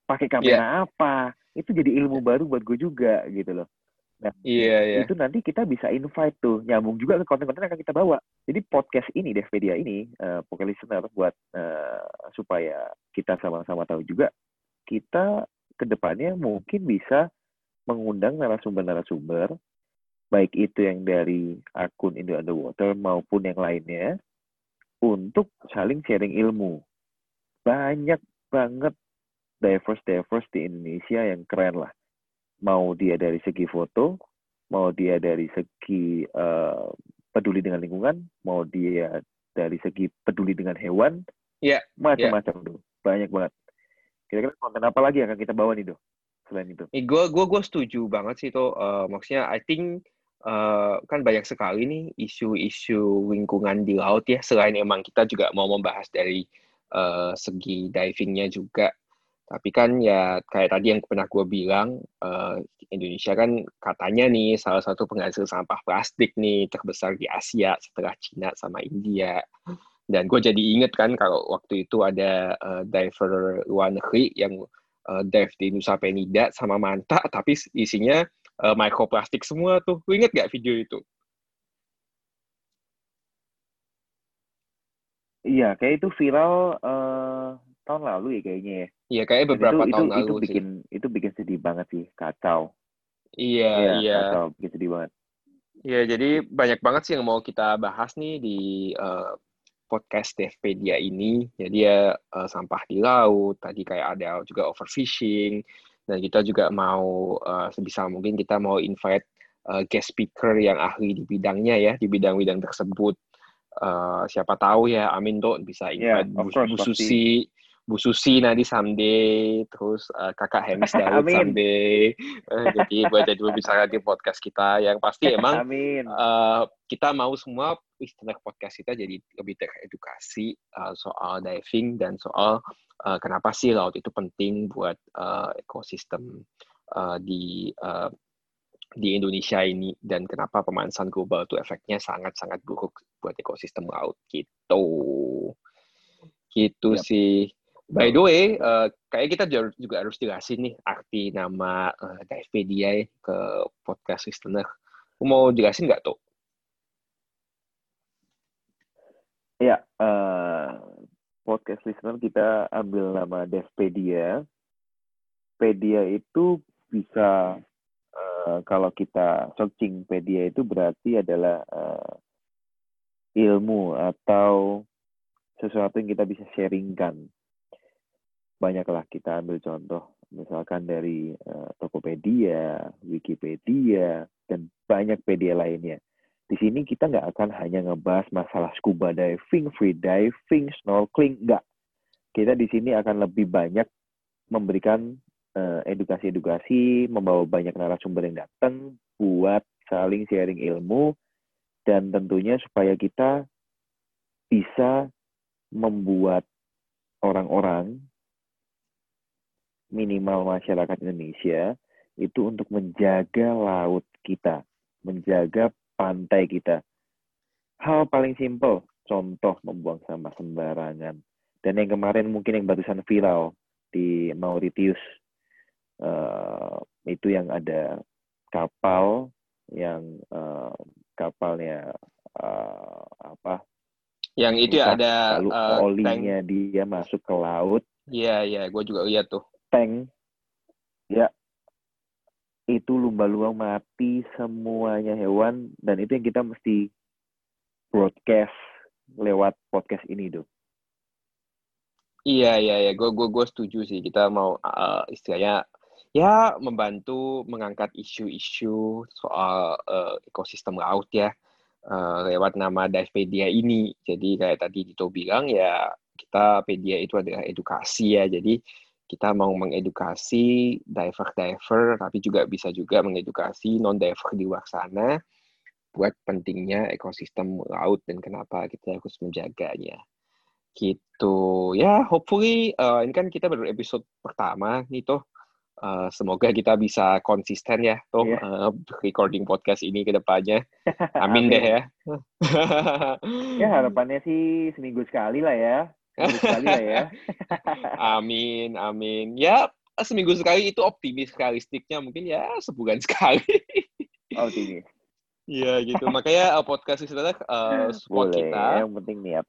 Pakai kamera apa? Itu jadi ilmu baru buat gue juga gitu loh nah Iya, iya. itu nanti kita bisa invite tuh nyambung juga ke konten-konten yang akan kita bawa. Jadi podcast ini Devpedia ini uh, podcast listener buat eh, supaya kita sama-sama tahu juga kita ke depannya mungkin bisa mengundang narasumber-narasumber baik itu yang dari akun Indo Underwater maupun yang lainnya untuk saling sharing ilmu. Banyak banget diverse di Indonesia yang keren lah mau dia dari segi foto mau dia dari segi eh, peduli dengan lingkungan mau dia dari segi peduli dengan hewan Iya, macam-macam tuh banyak banget kira-kira konten apa lagi yang akan kita bawa nih do selain itu Eh, gue gue gue setuju banget sih tuh. Eh, maksudnya I think eh, kan banyak sekali nih isu-isu lingkungan di laut ya. Selain emang kita juga mau membahas dari eh, segi divingnya juga. Tapi kan ya kayak tadi yang pernah gue bilang, eh, Indonesia kan katanya nih salah satu penghasil sampah plastik nih terbesar di Asia setelah Cina sama India. Dan gue jadi inget kan kalau waktu itu ada eh, diver luar negeri yang uh, dive di Nusa Penida sama Manta, tapi isinya uh, mikroplastik semua tuh. Lu inget gak video itu? iya kayak itu viral eh, tahun lalu ya kayaknya ya Iya, kayaknya Dan beberapa itu, tahun itu, lalu itu sih. bikin itu bikin sedih banget sih kacau Iya, Iya, iya. kacau bikin sedih banget Iya, jadi banyak banget sih yang mau kita bahas nih di uh, podcast Devpedia ini. Jadi ya uh, sampah di laut, tadi kayak ada juga overfishing, dan kita juga mau uh, sebisa mungkin kita mau invite uh, guest speaker yang ahli di bidangnya ya, di bidang-bidang tersebut. Uh, siapa tahu ya, Amin tuh bisa Iya, invite of Bu, course, Bu. Susi, Bu Susi nanti someday, terus uh, kakak Hemis Daud someday. Eh, jadi buat jadi berbicara di podcast kita yang pasti emang amin eh, kita mau semua istilah podcast kita jadi lebih teredukasi eh, soal diving dan soal eh, kenapa sih laut itu penting buat eh, ekosistem eh, di eh, di Indonesia ini dan kenapa pemanasan global itu efeknya sangat-sangat buruk buat ekosistem laut gitu. Gitu Yap. sih. By the way, eh, kayak kita juga- harus jelasin nih arti nama Divepedia ya ke podcast listener. Lu mau jelasin nggak tuh? ya eh, podcast listener kita ambil nama Devpedia Pedia itu bisa eh, kalau kita searching Pedia itu berarti adalah eh, ilmu atau sesuatu yang kita bisa sharingkan. Banyaklah kita ambil contoh, misalkan dari eh, Tokopedia, Wikipedia, dan banyak pedia lainnya. Di sini kita nggak akan hanya ngebahas masalah scuba diving, free diving, snorkeling, nggak. Kita di sini akan lebih banyak memberikan eh, edukasi-edukasi, membawa banyak narasumber yang datang buat saling sharing ilmu dan tentunya supaya kita bisa membuat orang-orang minimal masyarakat Indonesia itu untuk menjaga laut kita, menjaga pantai kita. Hal paling simpel, contoh membuang sampah sembarangan. Dan yang kemarin mungkin yang barusan viral di Mauritius, eh, itu yang ada kapal yang eh, kapalnya eh, apa Yang itu ya ada lalu tank. olinya dia masuk ke laut Iya, iya, gue juga lihat tuh. Tank ya itu lumba-lumba mati semuanya hewan dan itu yang kita mesti broadcast lewat podcast ini tuh Iya, iya, iya. Gue gue gue setuju sih. Kita mau uh, istilahnya ya membantu mengangkat isu-isu soal uh, ekosistem laut ya uh, lewat nama Divepedia ini. Jadi kayak tadi Dito bilang ya kita pedia itu adalah edukasi ya. Jadi kita mau mengedukasi diver-diver, tapi juga bisa juga mengedukasi non-diver di luar sana buat pentingnya ekosistem laut dan kenapa kita harus menjaganya. Gitu. Ya hopefully uh, ini kan kita baru episode pertama nih tuh uh, semoga kita bisa konsisten ya tuh yeah. uh, recording podcast ini ke depannya. Amin, amin. deh ya. Ya harapannya sih seminggu sekali lah ya sekali lah ya amin amin ya seminggu sekali itu optimis realistiknya mungkin ya sebulan sekali optimis Iya gitu, makanya podcast itu adalah uh, support Boleh, kita. Yang penting niat.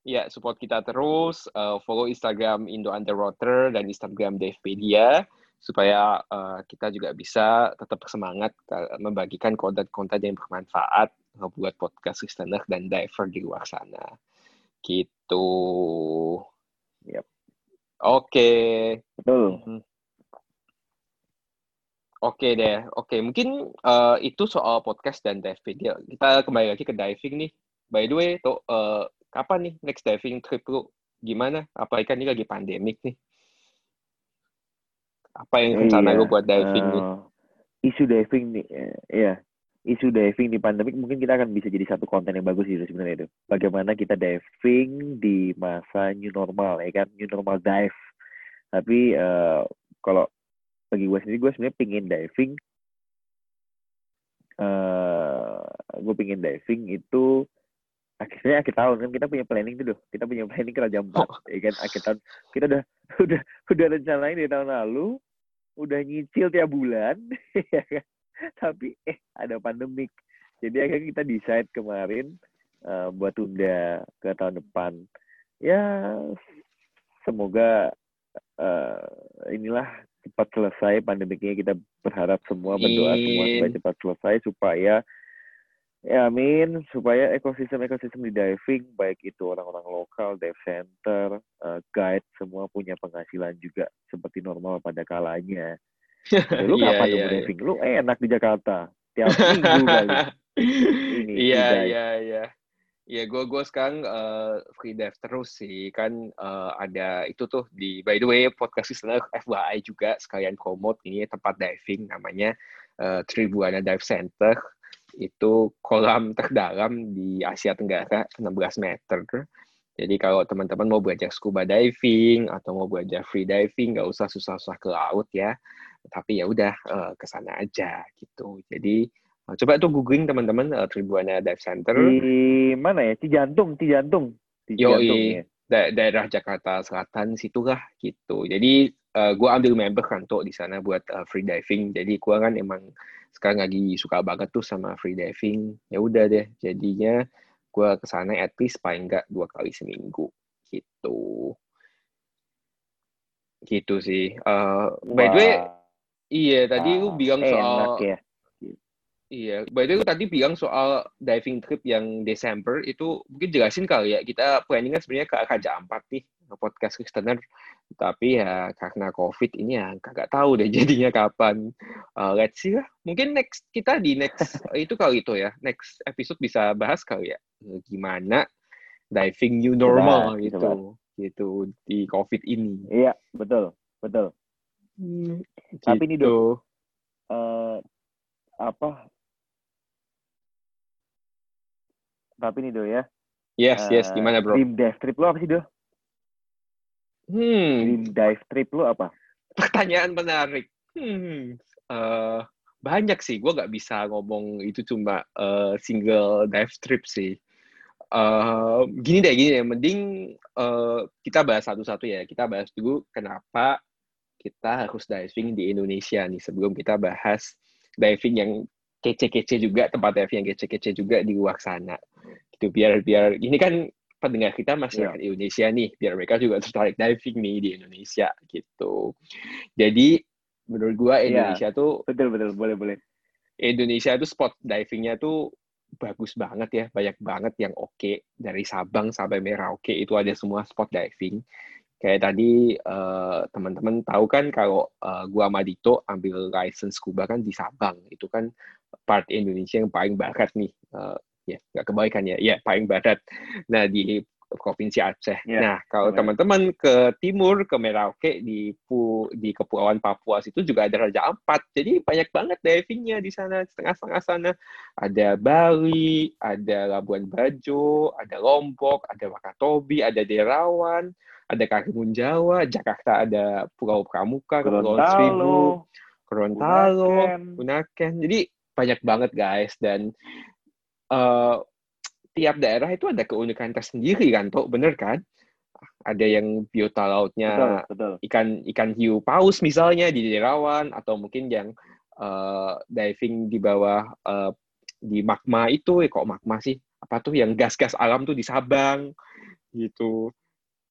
Ya, support kita terus. Uh, follow Instagram Indo Underwater dan Instagram Devpedia supaya uh, kita juga bisa tetap semangat membagikan konten-konten yang bermanfaat buat podcast listener dan diver di luar sana. Gitu. Yep. Oke. Okay. Betul. Hmm. Oke okay deh. Oke, okay. mungkin uh, itu soal podcast dan Devpedia. Kita kembali lagi ke diving nih. By the way, tuh uh, kapan nih next diving trip lu? Gimana? Apalagi kan ini lagi pandemik nih. Apa yang rencana iya, lu buat diving uh, nih? Eh, isu diving nih, ya. Isu diving di pandemik mungkin kita akan bisa jadi satu konten yang bagus itu sebenarnya itu. Bagaimana kita diving di masa new normal, ya kan? New normal dive. Tapi uh, kalau bagi gue sendiri, gue sebenarnya pingin diving uh, gue pingin diving itu akhirnya akhir tahun kan kita punya planning tuh kita punya planning ke Raja Empat oh. ya kan akhir tahun kita udah udah udah rencanain di tahun lalu udah nyicil tiap bulan ya kan tapi eh ada pandemik jadi akhirnya kita decide kemarin uh, buat tunda ke tahun depan. Ya semoga uh, inilah cepat selesai pandemiknya kita berharap semua berdoa semua supaya cepat selesai supaya Ya amin. Supaya ekosistem-ekosistem di diving baik itu orang-orang lokal, dive center, uh, guide semua punya penghasilan juga seperti normal pada kalanya. Ya, lu yeah, kapan yeah, diving? Yeah. Lu enak di Jakarta tiap minggu kali. Iya iya iya. Iya, gue gue sekarang uh, free dive terus sih kan uh, ada itu tuh di by the way podcast listener FYI juga sekalian promote ini tempat diving namanya uh, Tribuana Dive Center itu kolam terdalam di Asia Tenggara 16 meter. Jadi kalau teman-teman mau belajar scuba diving atau mau belajar free diving, nggak usah susah-susah ke laut ya. Tapi ya udah uh, ke sana aja gitu. Jadi uh, coba tuh googling teman-teman uh, Tribuana Dive Center. Di mana ya? Cijantung, Cijantung. Yoi, ya. da daerah Jakarta Selatan situlah gitu. Jadi uh, gue ambil member kan tuh di sana buat uh, free diving. Jadi gue kan emang sekarang lagi suka banget tuh sama free diving ya udah deh jadinya gue ke sana at least paling nggak dua kali seminggu gitu gitu sih uh, by the way iya tadi lu bilang soal ya. Iya, by the way tadi bilang soal diving trip yang Desember itu mungkin jelasin kali ya. Kita planning kan sebenarnya ke Raja Ampat nih, podcast listener. Tapi ya karena COVID ini ya kagak tahu deh jadinya kapan. Uh, let's see lah. Mungkin next kita di next itu kali itu ya. Next episode bisa bahas kali ya gimana diving new normal coba, gitu. Coba. Gitu di COVID ini. Iya, betul. Betul. Hmm, Tapi ini do uh, apa Tapi nih Do ya. Yes, uh, yes. Gimana bro? Dream dive trip lo apa sih Do? Hmm. Dream dive trip lo apa? Pertanyaan menarik. Hmm. Uh, banyak sih. Gue gak bisa ngomong itu cuma uh, single dive trip sih. Uh, gini deh, gini deh. Mending uh, kita bahas satu-satu ya. Kita bahas dulu kenapa kita harus diving di Indonesia nih sebelum kita bahas diving yang kece-kece juga tempat diving yang kece-kece juga di luar sana gitu biar biar ini kan pendengar kita masyarakat yeah. Indonesia nih biar mereka juga tertarik diving nih di Indonesia gitu jadi menurut gua iya. Indonesia yeah. tuh betul betul boleh boleh Indonesia tuh spot divingnya tuh bagus banget ya banyak banget yang oke okay. dari Sabang sampai Merauke itu ada semua spot diving kayak tadi uh, teman-teman tahu kan kalau uh, gua sama Dito ambil license scuba kan di Sabang itu kan part Indonesia yang paling barat nih uh, ya nggak kebaikan ya ya paling barat nah di provinsi Aceh. Yeah. Nah, kalau teman-teman ke timur ke Merauke di Pu, di Kepulauan Papua itu juga ada Raja Ampat. Jadi banyak banget divingnya di sana setengah-setengah sana. Ada Bali, ada Labuan Bajo, ada Lombok, ada Wakatobi, ada Derawan, ada Karimun Jawa, Jakarta ada Pulau Pramuka, Pulau Seribu, Gorontalo, Bunaken. Jadi banyak banget guys dan uh, tiap daerah itu ada keunikan tersendiri kan, tuh bener kan? Ada yang biota lautnya betul, betul. ikan ikan hiu paus misalnya di Derawan atau mungkin yang uh, diving di bawah uh, di magma itu, eh, kok magma sih? Apa tuh yang gas-gas alam tuh di Sabang gitu.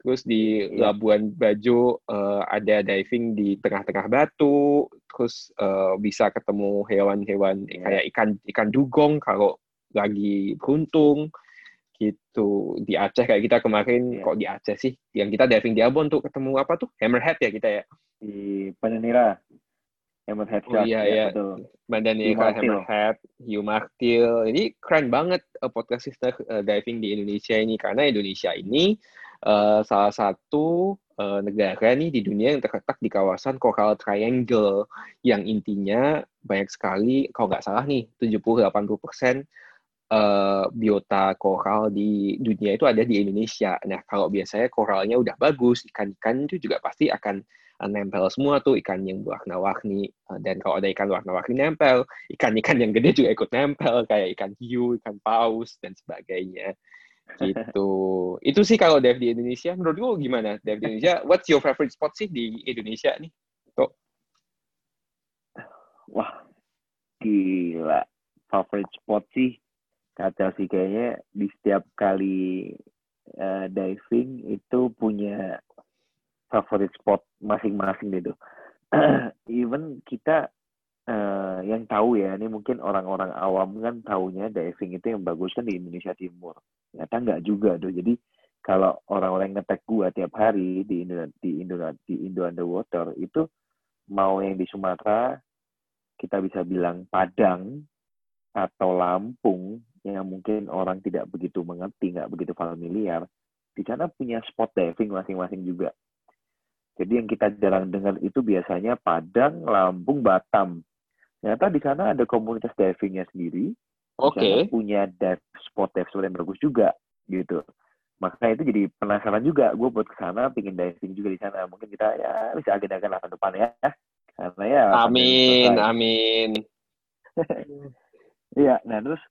Terus di yeah. Labuan Bajo uh, ada diving di tengah-tengah batu, terus uh, bisa ketemu hewan-hewan yeah. kayak ikan ikan dugong kalau lagi beruntung gitu. Di Aceh kayak kita kemarin yeah. kok di Aceh sih? Yang kita diving di Abon tuh ketemu apa tuh? Hammerhead ya kita ya? Di Pandanira hammerhead oh, iya ya, iya. Pandanira hammerhead hiu martil. Ini keren banget uh, podcast sister uh, diving di Indonesia ini. Karena Indonesia ini uh, salah satu uh, negara nih di dunia yang terletak di kawasan Coral Triangle. Yang intinya banyak sekali kalau nggak salah nih 70-80 persen uh, biota koral di dunia itu ada di Indonesia. Nah, kalau biasanya koralnya udah bagus, ikan-ikan itu juga pasti akan uh, nempel semua tuh ikan yang warna-warni. Uh, dan kalau ada ikan warna-warni nempel, ikan-ikan yang gede juga ikut nempel, kayak ikan hiu, ikan paus, dan sebagainya. Gitu. itu sih kalau dive di Indonesia. Menurut lu gimana dive di Indonesia? What's your favorite spot sih di Indonesia nih? Tuh. Wah, gila. Favorite spot sih kacau sih kayaknya di setiap kali uh, diving itu punya favorit spot masing-masing gitu. Even kita uh, yang tahu ya, ini mungkin orang-orang awam kan taunya diving itu yang bagus kan di Indonesia Timur. Ternyata nggak juga tuh. Jadi kalau orang-orang ngetek gua tiap hari di Indo di Indo di Indo Underwater itu mau yang di Sumatera kita bisa bilang Padang atau Lampung yang mungkin orang tidak begitu mengerti, nggak begitu familiar, di sana punya spot diving masing-masing juga. Jadi yang kita jarang dengar itu biasanya Padang, Lampung, Batam. Ternyata di sana ada komunitas divingnya sendiri. Oke. Okay. Punya dive spot dive spot yang bagus juga gitu. Maka itu jadi penasaran juga. Gue buat ke sana, pingin diving juga di sana. Mungkin kita ya bisa agendakan tahun depan ya. Karena ya. Amin, amin. Iya, nah terus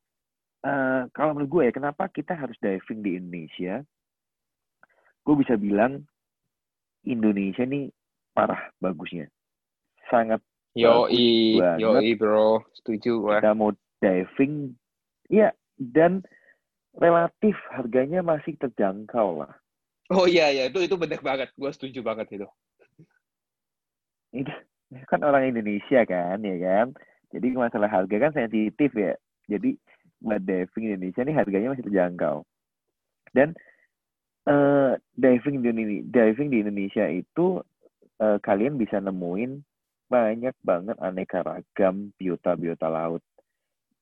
uh, kalau menurut gue ya, kenapa kita harus diving di Indonesia? Gue bisa bilang Indonesia nih parah bagusnya, sangat yo i yo i bro, setuju gue. Kita mau diving, ya dan relatif harganya masih terjangkau lah. Oh iya iya itu itu benar banget, gue setuju banget itu. Itu kan orang Indonesia kan, ya kan. Jadi masalah harga kan sensitif ya. Jadi buat diving Indonesia ini harganya masih terjangkau. Dan uh, diving di diving di Indonesia itu uh, kalian bisa nemuin banyak banget aneka ragam biota-biota laut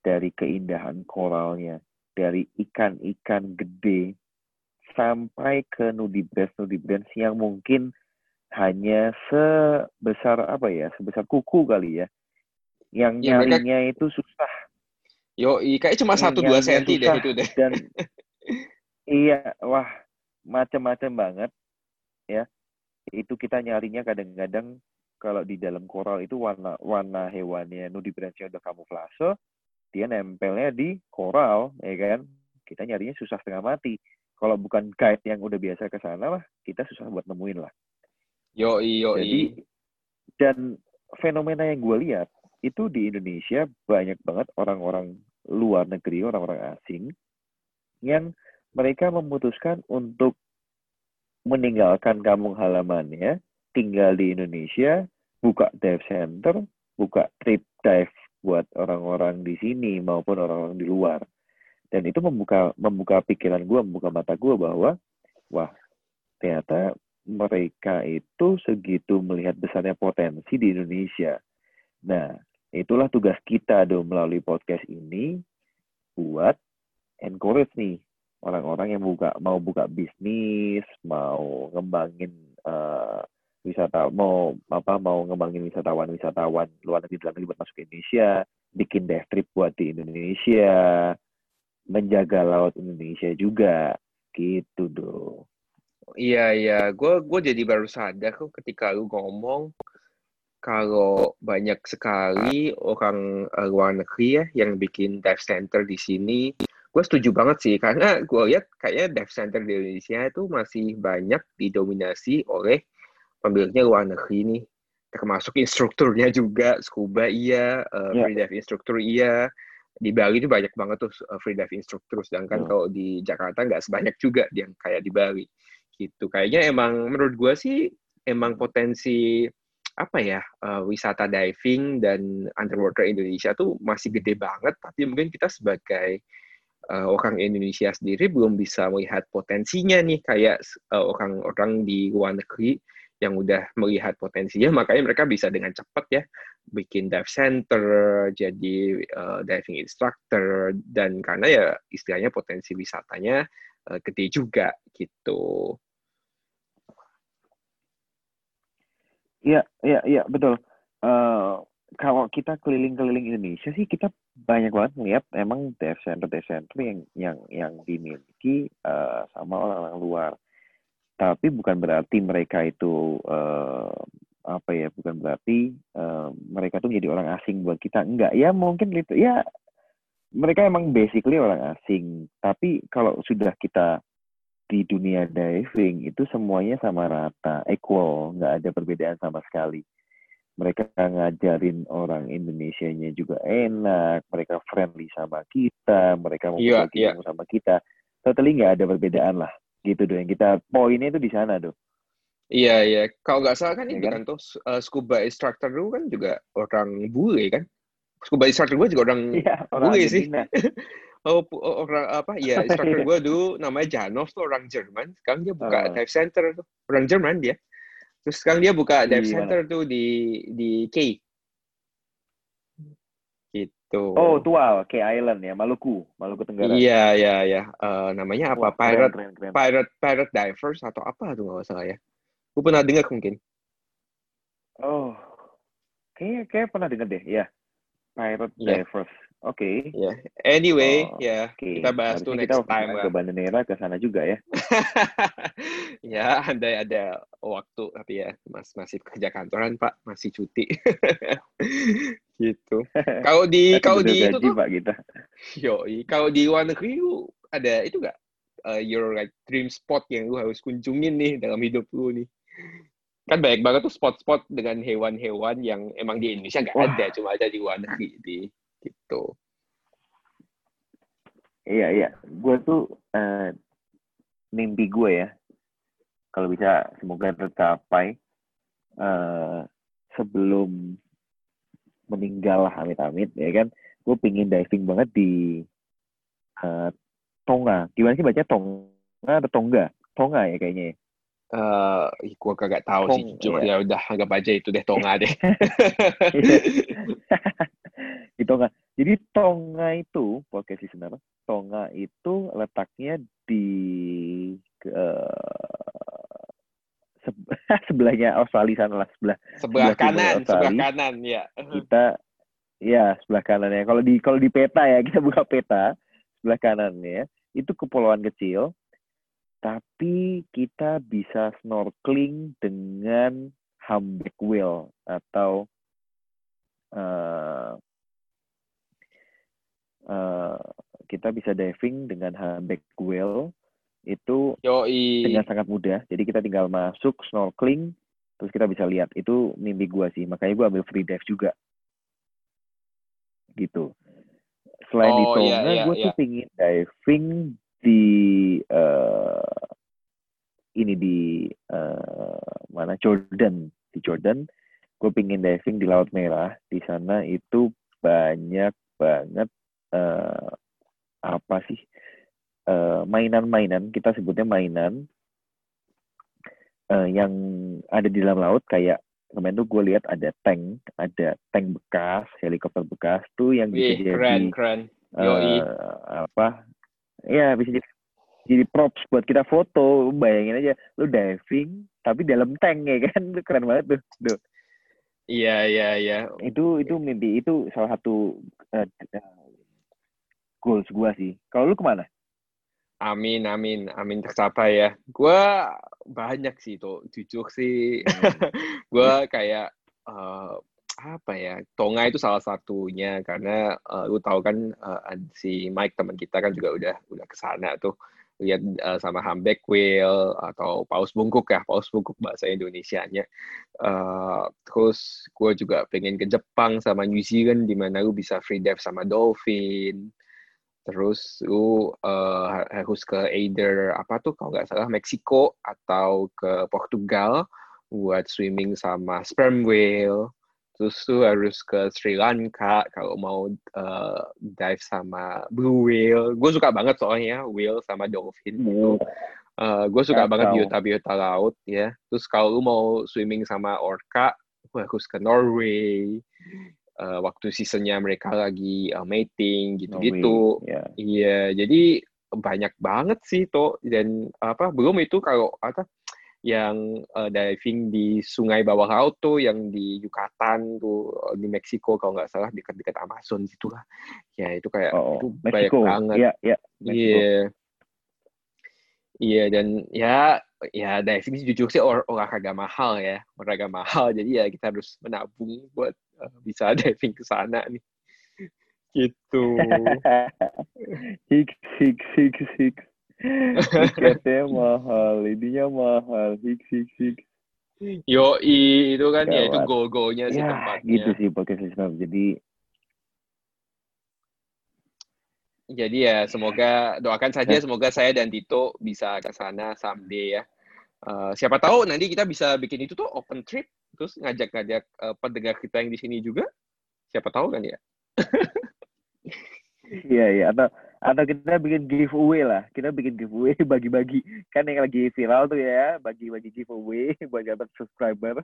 dari keindahan koralnya, dari ikan-ikan gede sampai ke nudibranch nudibranch yang mungkin hanya sebesar apa ya, sebesar kuku kali ya. Yang ya, nyarinya mereka... itu susah Yo, kayak cuma satu dua senti deh itu deh. Dan iya, wah macam-macam banget ya. Itu kita nyarinya kadang-kadang kalau di dalam koral itu warna warna hewannya nudibranchnya udah kamuflase, dia nempelnya di koral, ya kan? Kita nyarinya susah setengah mati. Kalau bukan guide yang udah biasa ke sana lah, kita susah buat nemuin lah. Yo, yo, Jadi, dan fenomena yang gue lihat itu di Indonesia banyak banget orang-orang luar negeri, orang-orang asing, yang mereka memutuskan untuk meninggalkan kampung halamannya, tinggal di Indonesia, buka dive center, buka trip dive buat orang-orang di sini maupun orang-orang di luar. Dan itu membuka membuka pikiran gue, membuka mata gue bahwa, wah, ternyata mereka itu segitu melihat besarnya potensi di Indonesia. Nah, itulah tugas kita dong melalui podcast ini buat encourage nih orang-orang yang buka mau buka bisnis, mau ngembangin uh, wisata mau apa mau ngembangin wisatawan-wisatawan luar negeri dalam negeri buat masuk ke Indonesia, bikin day trip buat di Indonesia, menjaga laut Indonesia juga gitu dong. Iya iya, gue gue jadi baru sadar kok ketika lu ngomong kalau banyak sekali orang uh, luar negeri ya yang bikin dive center di sini, gue setuju banget sih karena gue lihat kayaknya dive center di Indonesia itu masih banyak didominasi oleh pemiliknya luar negeri nih, termasuk instrukturnya juga scuba iya, uh, free dive instruktur iya. Di Bali itu banyak banget tuh free dive instruktur, sedangkan hmm. kalau di Jakarta nggak sebanyak juga yang kayak di Bali gitu. Kayaknya emang menurut gue sih emang potensi apa ya uh, wisata diving dan underwater Indonesia tuh masih gede banget, tapi mungkin kita sebagai uh, orang Indonesia sendiri belum bisa melihat potensinya nih kayak orang-orang uh, di luar negeri yang udah melihat potensinya, makanya mereka bisa dengan cepat ya bikin dive center, jadi uh, diving instructor, dan karena ya istilahnya potensi wisatanya uh, gede juga gitu. Iya, iya, iya, betul. Uh, kalau kita keliling-keliling Indonesia sih kita banyak banget melihat emang dive center dive center yang yang yang dimiliki uh, sama orang-orang luar. Tapi bukan berarti mereka itu uh, apa ya? Bukan berarti uh, mereka tuh menjadi orang asing buat kita. Enggak, ya mungkin itu ya mereka emang basically orang asing. Tapi kalau sudah kita di dunia diving itu semuanya sama rata, equal, nggak ada perbedaan sama sekali. Mereka ngajarin orang Indonesia-nya juga enak, mereka friendly sama kita, mereka mau yeah, yeah. sama kita. Totally nggak ada perbedaan lah, gitu doh. Yang kita poinnya itu di sana tuh. Iya iya, kalau nggak salah kan ya itu kan, kan tuh uh, scuba instructor dulu kan juga orang bule kan. Scuba instructor gue juga orang, ya, orang bule sih. oh, orang apa ya instructor gue dulu namanya Janov tuh orang Jerman. Sekarang dia buka uh. dive center tuh. Orang Jerman dia. Terus sekarang dia buka dive di center tuh di di K. Gitu. Oh tua K Island ya Maluku Maluku Tenggara. Iya iya iya. Uh, namanya apa oh, pirate keren, keren. pirate pirate divers atau apa tuh nggak salah ya. Gue pernah dengar mungkin. Oh kayak kayak pernah dengar deh ya pirate yeah. divers Oke. Okay. Ya. Yeah. Anyway, oh, ya okay. kita bahas tuh next kita time ke Bandanera ke sana juga ya. ya, andai ada waktu tapi ya Mas masih kerja kantoran Pak, masih cuti. gitu. Kalau di kalau di itu tuh Pak kita. Yo, kalau di luar negeri ada itu enggak uh, your like dream spot yang lu harus kunjungin nih dalam hidup lu nih? Kan banyak banget tuh spot-spot dengan hewan-hewan yang emang di Indonesia nggak ada, cuma ada di luar negeri di gitu. Iya iya. Gue tuh uh, mimpi gue ya kalau bisa semoga tercapai uh, sebelum meninggal amit-amit ya kan? Gue pingin diving banget di uh, Tonga. Gimana sih baca Tonga atau Tonga? Tonga ya kayaknya ya. Uh, gue kagak tahu Tong, sih jujur iya. ya udah anggap aja itu deh Tonga deh. di Tonga. Jadi Tonga itu, podcast sebenarnya, Tonga itu letaknya di uh, se sebelahnya Australia sana lah sebelah sebelah, sebelah kanan sebelah kanan ya. Kita ya sebelah kanan ya. Kalau di kalau di peta ya kita buka peta sebelah kanan ya. Itu kepulauan kecil tapi kita bisa snorkeling dengan humpback whale atau uh, kita bisa diving dengan humpback whale itu Yoi. dengan sangat mudah. Jadi kita tinggal masuk snorkeling, terus kita bisa lihat. Itu mimpi gue sih. Makanya gue ambil free dive juga. Gitu. Selain oh, di Tonga, yeah, yeah, gue yeah. tuh pingin diving di uh, ini di uh, mana Jordan di Jordan gue pingin diving di Laut Merah di sana itu banyak banget uh, apa sih mainan mainan-mainan kita sebutnya mainan uh, yang ada di dalam laut kayak kemarin tuh gue lihat ada tank, ada tank bekas, helikopter bekas tuh yang Wih, bisa keren, jadi keren. eh, Yoi. apa? Ya bisa jadi jadi props buat kita foto. Bayangin aja, lu diving tapi dalam tank ya kan, itu keren banget tuh. Duh. Iya, iya, iya. Itu itu mimpi itu salah satu uh, goals gue sih. Kalau lu ke mana? Amin, amin, amin tercapai ya. Gua banyak sih tuh, jujur sih. Gua kayak eh, apa ya? Tonga itu salah satunya karena eh, lu tahu kan eh, si Mike teman kita kan juga udah udah ke sana tuh lihat eh, sama humpback whale atau paus bungkuk ya, paus bungkuk bahasa Indonesianya. Eh, terus gue juga pengen ke Jepang sama New Zealand di mana lu bisa free dive sama dolphin. Terus lu eh, harus ke either apa tuh kalau nggak salah Meksiko atau ke Portugal buat swimming sama sperm whale. Terus tuh harus ke Sri Lanka kalau mau eh, dive sama blue whale. Gue suka banget soalnya whale sama dolphin gitu. gue suka banget biota-biota laut ya. Terus kalau lu mau swimming sama orca, lu harus ke Norway. Eh, waktu seasonnya mereka lagi eh, mating gitu-gitu. Ya. Iya, jadi banyak banget sih tuh dan apa belum itu kalau apa yang eh, diving di sungai bawah laut tuh yang di Yucatan tuh di Meksiko kalau nggak salah dekat-dekat Amazon gitulah. Ya itu kayak Oh, itu banyak banget. Iya, iya. Meksiko. Iya. Iya dan ya ya diving sih jujur sih or- olahraga mahal ya, olahraga mahal. Jadi ya kita harus menabung buat eh, bisa diving ke sana nih. Gitu. Hicks, hicks, hicks, hicks. Tiketnya mahal, ininya mahal, hicks, hicks, hicks. Yoi, itu kan ya itu Gawat. goal-goalnya sih Ya, tempatnya. gitu sih podcast listener. Jadi, Jadi ya semoga doakan saja semoga saya dan Tito bisa ke sana someday ya. Eh, siapa tahu nanti kita bisa bikin itu tuh open trip terus ngajak-ngajak eh, pendengar kita yang di sini juga. Siapa tahu kan ya. iya, iya. Atau, atau kita bikin giveaway lah. Kita bikin giveaway bagi-bagi. Kan yang lagi viral tuh ya, bagi-bagi giveaway buat dapat subscriber.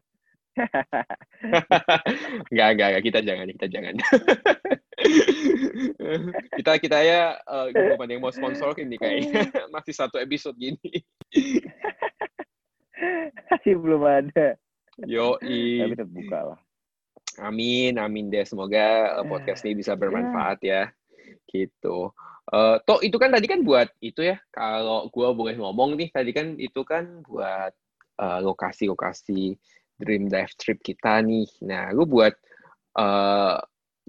Enggak, enggak, enggak, kita jangan, kita jangan. Kita kita ya eh, belum ada yang mau sponsor ini kayaknya masih satu episode gini. Masih belum ada. Yoi. Tapi buka lah. Amin, amin deh. Semoga eh, podcast ini bisa bermanfaat ya. Gitu. Eh, toh itu kan tadi kan buat itu ya. Kalau gua boleh ngomong nih, tadi kan itu kan buat eh, lokasi-lokasi dream dive trip kita nih. Nah, lu buat eh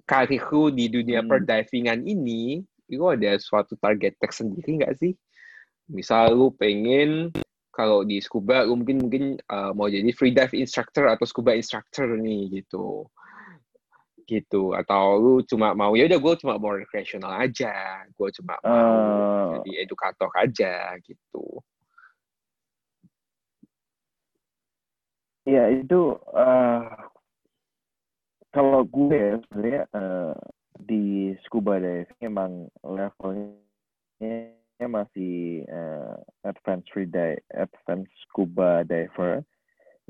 karir lu di dunia Hmm. perdivingan ini, lu ada suatu target tersendiri nggak sih? Misal lu pengen kalau di scuba lu mungkin mungkin uh, mau jadi free dive instructor atau scuba instructor nih gitu gitu atau lu cuma mau ya udah gue cuma mau recreational aja gue cuma mau Eh. jadi edukator aja gitu Iya itu eh kalau gue ya sebenarnya eh, di scuba diving emang levelnya masih eh, advanced free dive, advanced scuba diver.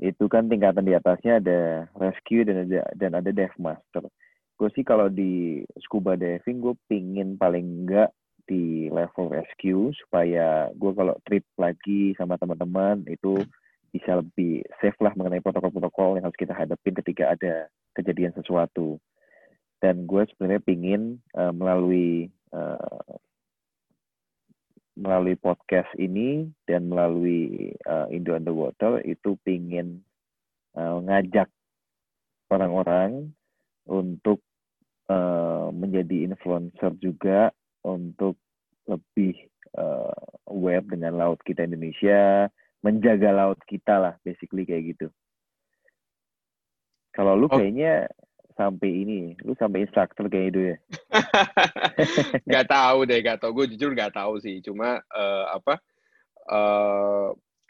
Itu kan tingkatan di atasnya ada rescue dan ada dan ada dive master. Gue sih kalau di scuba diving gue pingin paling enggak di level rescue supaya gue kalau trip lagi sama teman-teman itu bisa lebih safe lah mengenai protokol-protokol yang harus kita hadapin ketika ada kejadian sesuatu. Dan gue sebenarnya pingin eh, melalui eh, melalui podcast ini dan melalui eh, Indo Underwater itu pingin eh, ngajak orang-orang untuk eh, menjadi influencer juga untuk lebih eh, aware dengan laut kita Indonesia, menjaga laut kita lah, basically kayak gitu. Kalau lu Oh. kayaknya sampai ini, lu sampai instructor kayak itu ya. nggak tahu deh nggak tahu gue jujur nggak tahu sih cuma eh, apa eh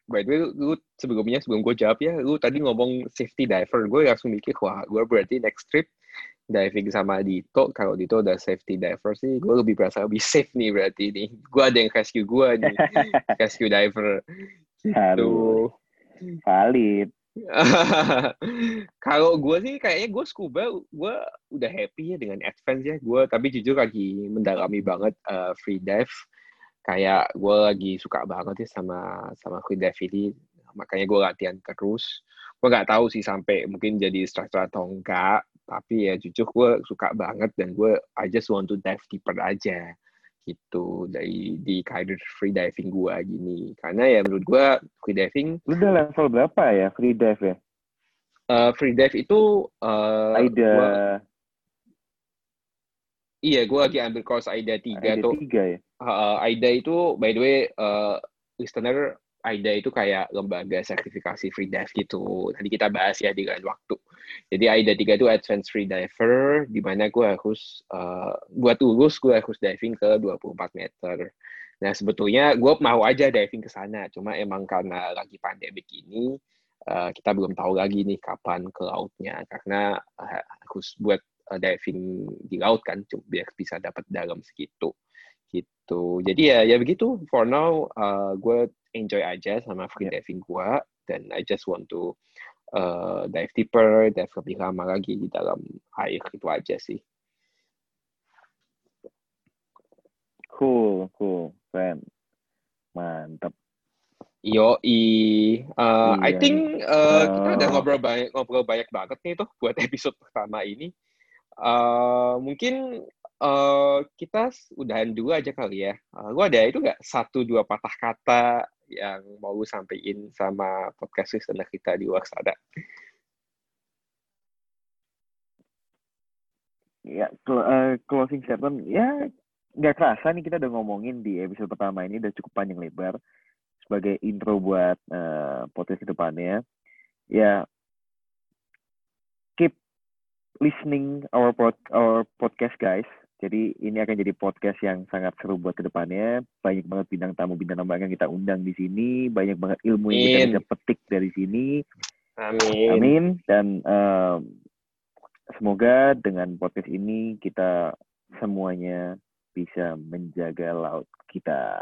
by the way lu, lu sebelumnya sebelum gue jawab ya lu tadi ngomong safety diver gue langsung mikir wah gue berarti next trip diving sama Dito kalau Dito udah safety diver sih gue lebih berasa lebih safe nih berarti nih gue ada yang rescue gue nih rescue diver gitu Harus. valid. Kalau gue sih kayaknya gue scuba, gue udah happy ya dengan advance ya. Gue tapi jujur lagi mendalami banget uh, free dive. Kayak gue lagi suka banget ya sama sama free dive ini. Makanya gue latihan terus. Gue nggak tahu sih sampai mungkin jadi instructor atau enggak. Tapi ya jujur gue suka banget dan gue I just want to dive deeper aja gitu dari di karir free diving gua gini. Karena ya menurut gua free diving lu udah level berapa ya free dive ya? Uh, free dive itu uh, AIDA. gua, iya gua lagi ambil course AIDA 3 AIDA tuh. 3 ya? Uh, AIDA itu by the way uh, listener AIDA itu kayak lembaga sertifikasi free dive gitu. Tadi kita bahas ya di lain waktu. Jadi AIDA 3 itu Advanced Free Diver, di mana gue harus, uh, buat lulus gue harus diving ke 24 meter. Nah sebetulnya gue mau aja diving ke sana, cuma emang karena lagi pandemi ini, uh, kita belum tahu lagi nih kapan ke lautnya, karena uh, harus buat diving di laut kan, biar bisa dapat dalam segitu gitu. Jadi ya ya begitu. For now, uh, gue enjoy aja sama free yeah. diving gua dan I just want to uh, dive deeper, dive lebih lama lagi di dalam air itu aja sih. Cool, cool, keren, mantap. Yo, i, uh, iya. I think uh, kita udah ngobrol banyak ngobrol banyak banget nih tuh buat episode pertama ini. Uh, mungkin uh, kita udahan dulu aja kali ya. Uh, gua ada itu nggak satu dua patah kata yang mau lu sampaikan sama podcast listener kita di luar sana? Ya, uh, closing statement ya nggak kerasa nih kita udah ngomongin di episode pertama ini udah cukup panjang lebar sebagai intro buat uh, podcast ke depannya. Ya, keep listening our pod our podcast guys. Jadi ini akan jadi podcast yang sangat seru buat ke depannya. Banyak banget bintang tamu, bintang tamu yang kita undang di sini. Banyak banget ilmu yang kita bisa petik dari sini. Amin. Amin. Dan um, semoga dengan podcast ini kita semuanya bisa menjaga laut kita.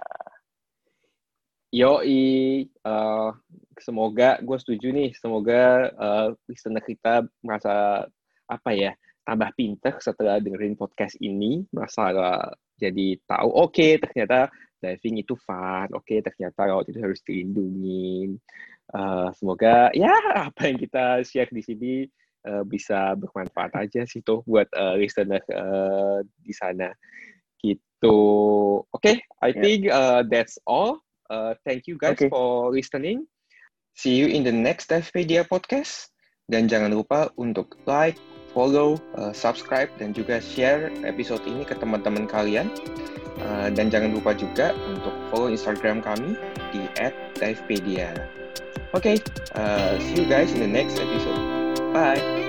Yoi, uh, semoga gue setuju nih. Semoga uh, listener kita merasa apa ya tambah pinter setelah dengerin podcast ini masalah jadi tahu oke okay, ternyata diving itu fun oke okay, ternyata laut itu harus dilindungi. Uh, semoga ya apa yang kita share di sini uh, bisa bermanfaat aja sih tuh buat uh, listener uh, di sana. Gitu. Oke okay, I yeah. think uh, that's all. Uh, thank you guys okay. for listening. See you in the next Divepedia podcast. Dan jangan lupa untuk like follow, uh, subscribe, dan juga share episode ini ke teman-teman kalian. Uh, dan jangan lupa juga untuk follow Instagram kami di @divepedia. Oke, okay, uh, see you guys in the next episode. Bye.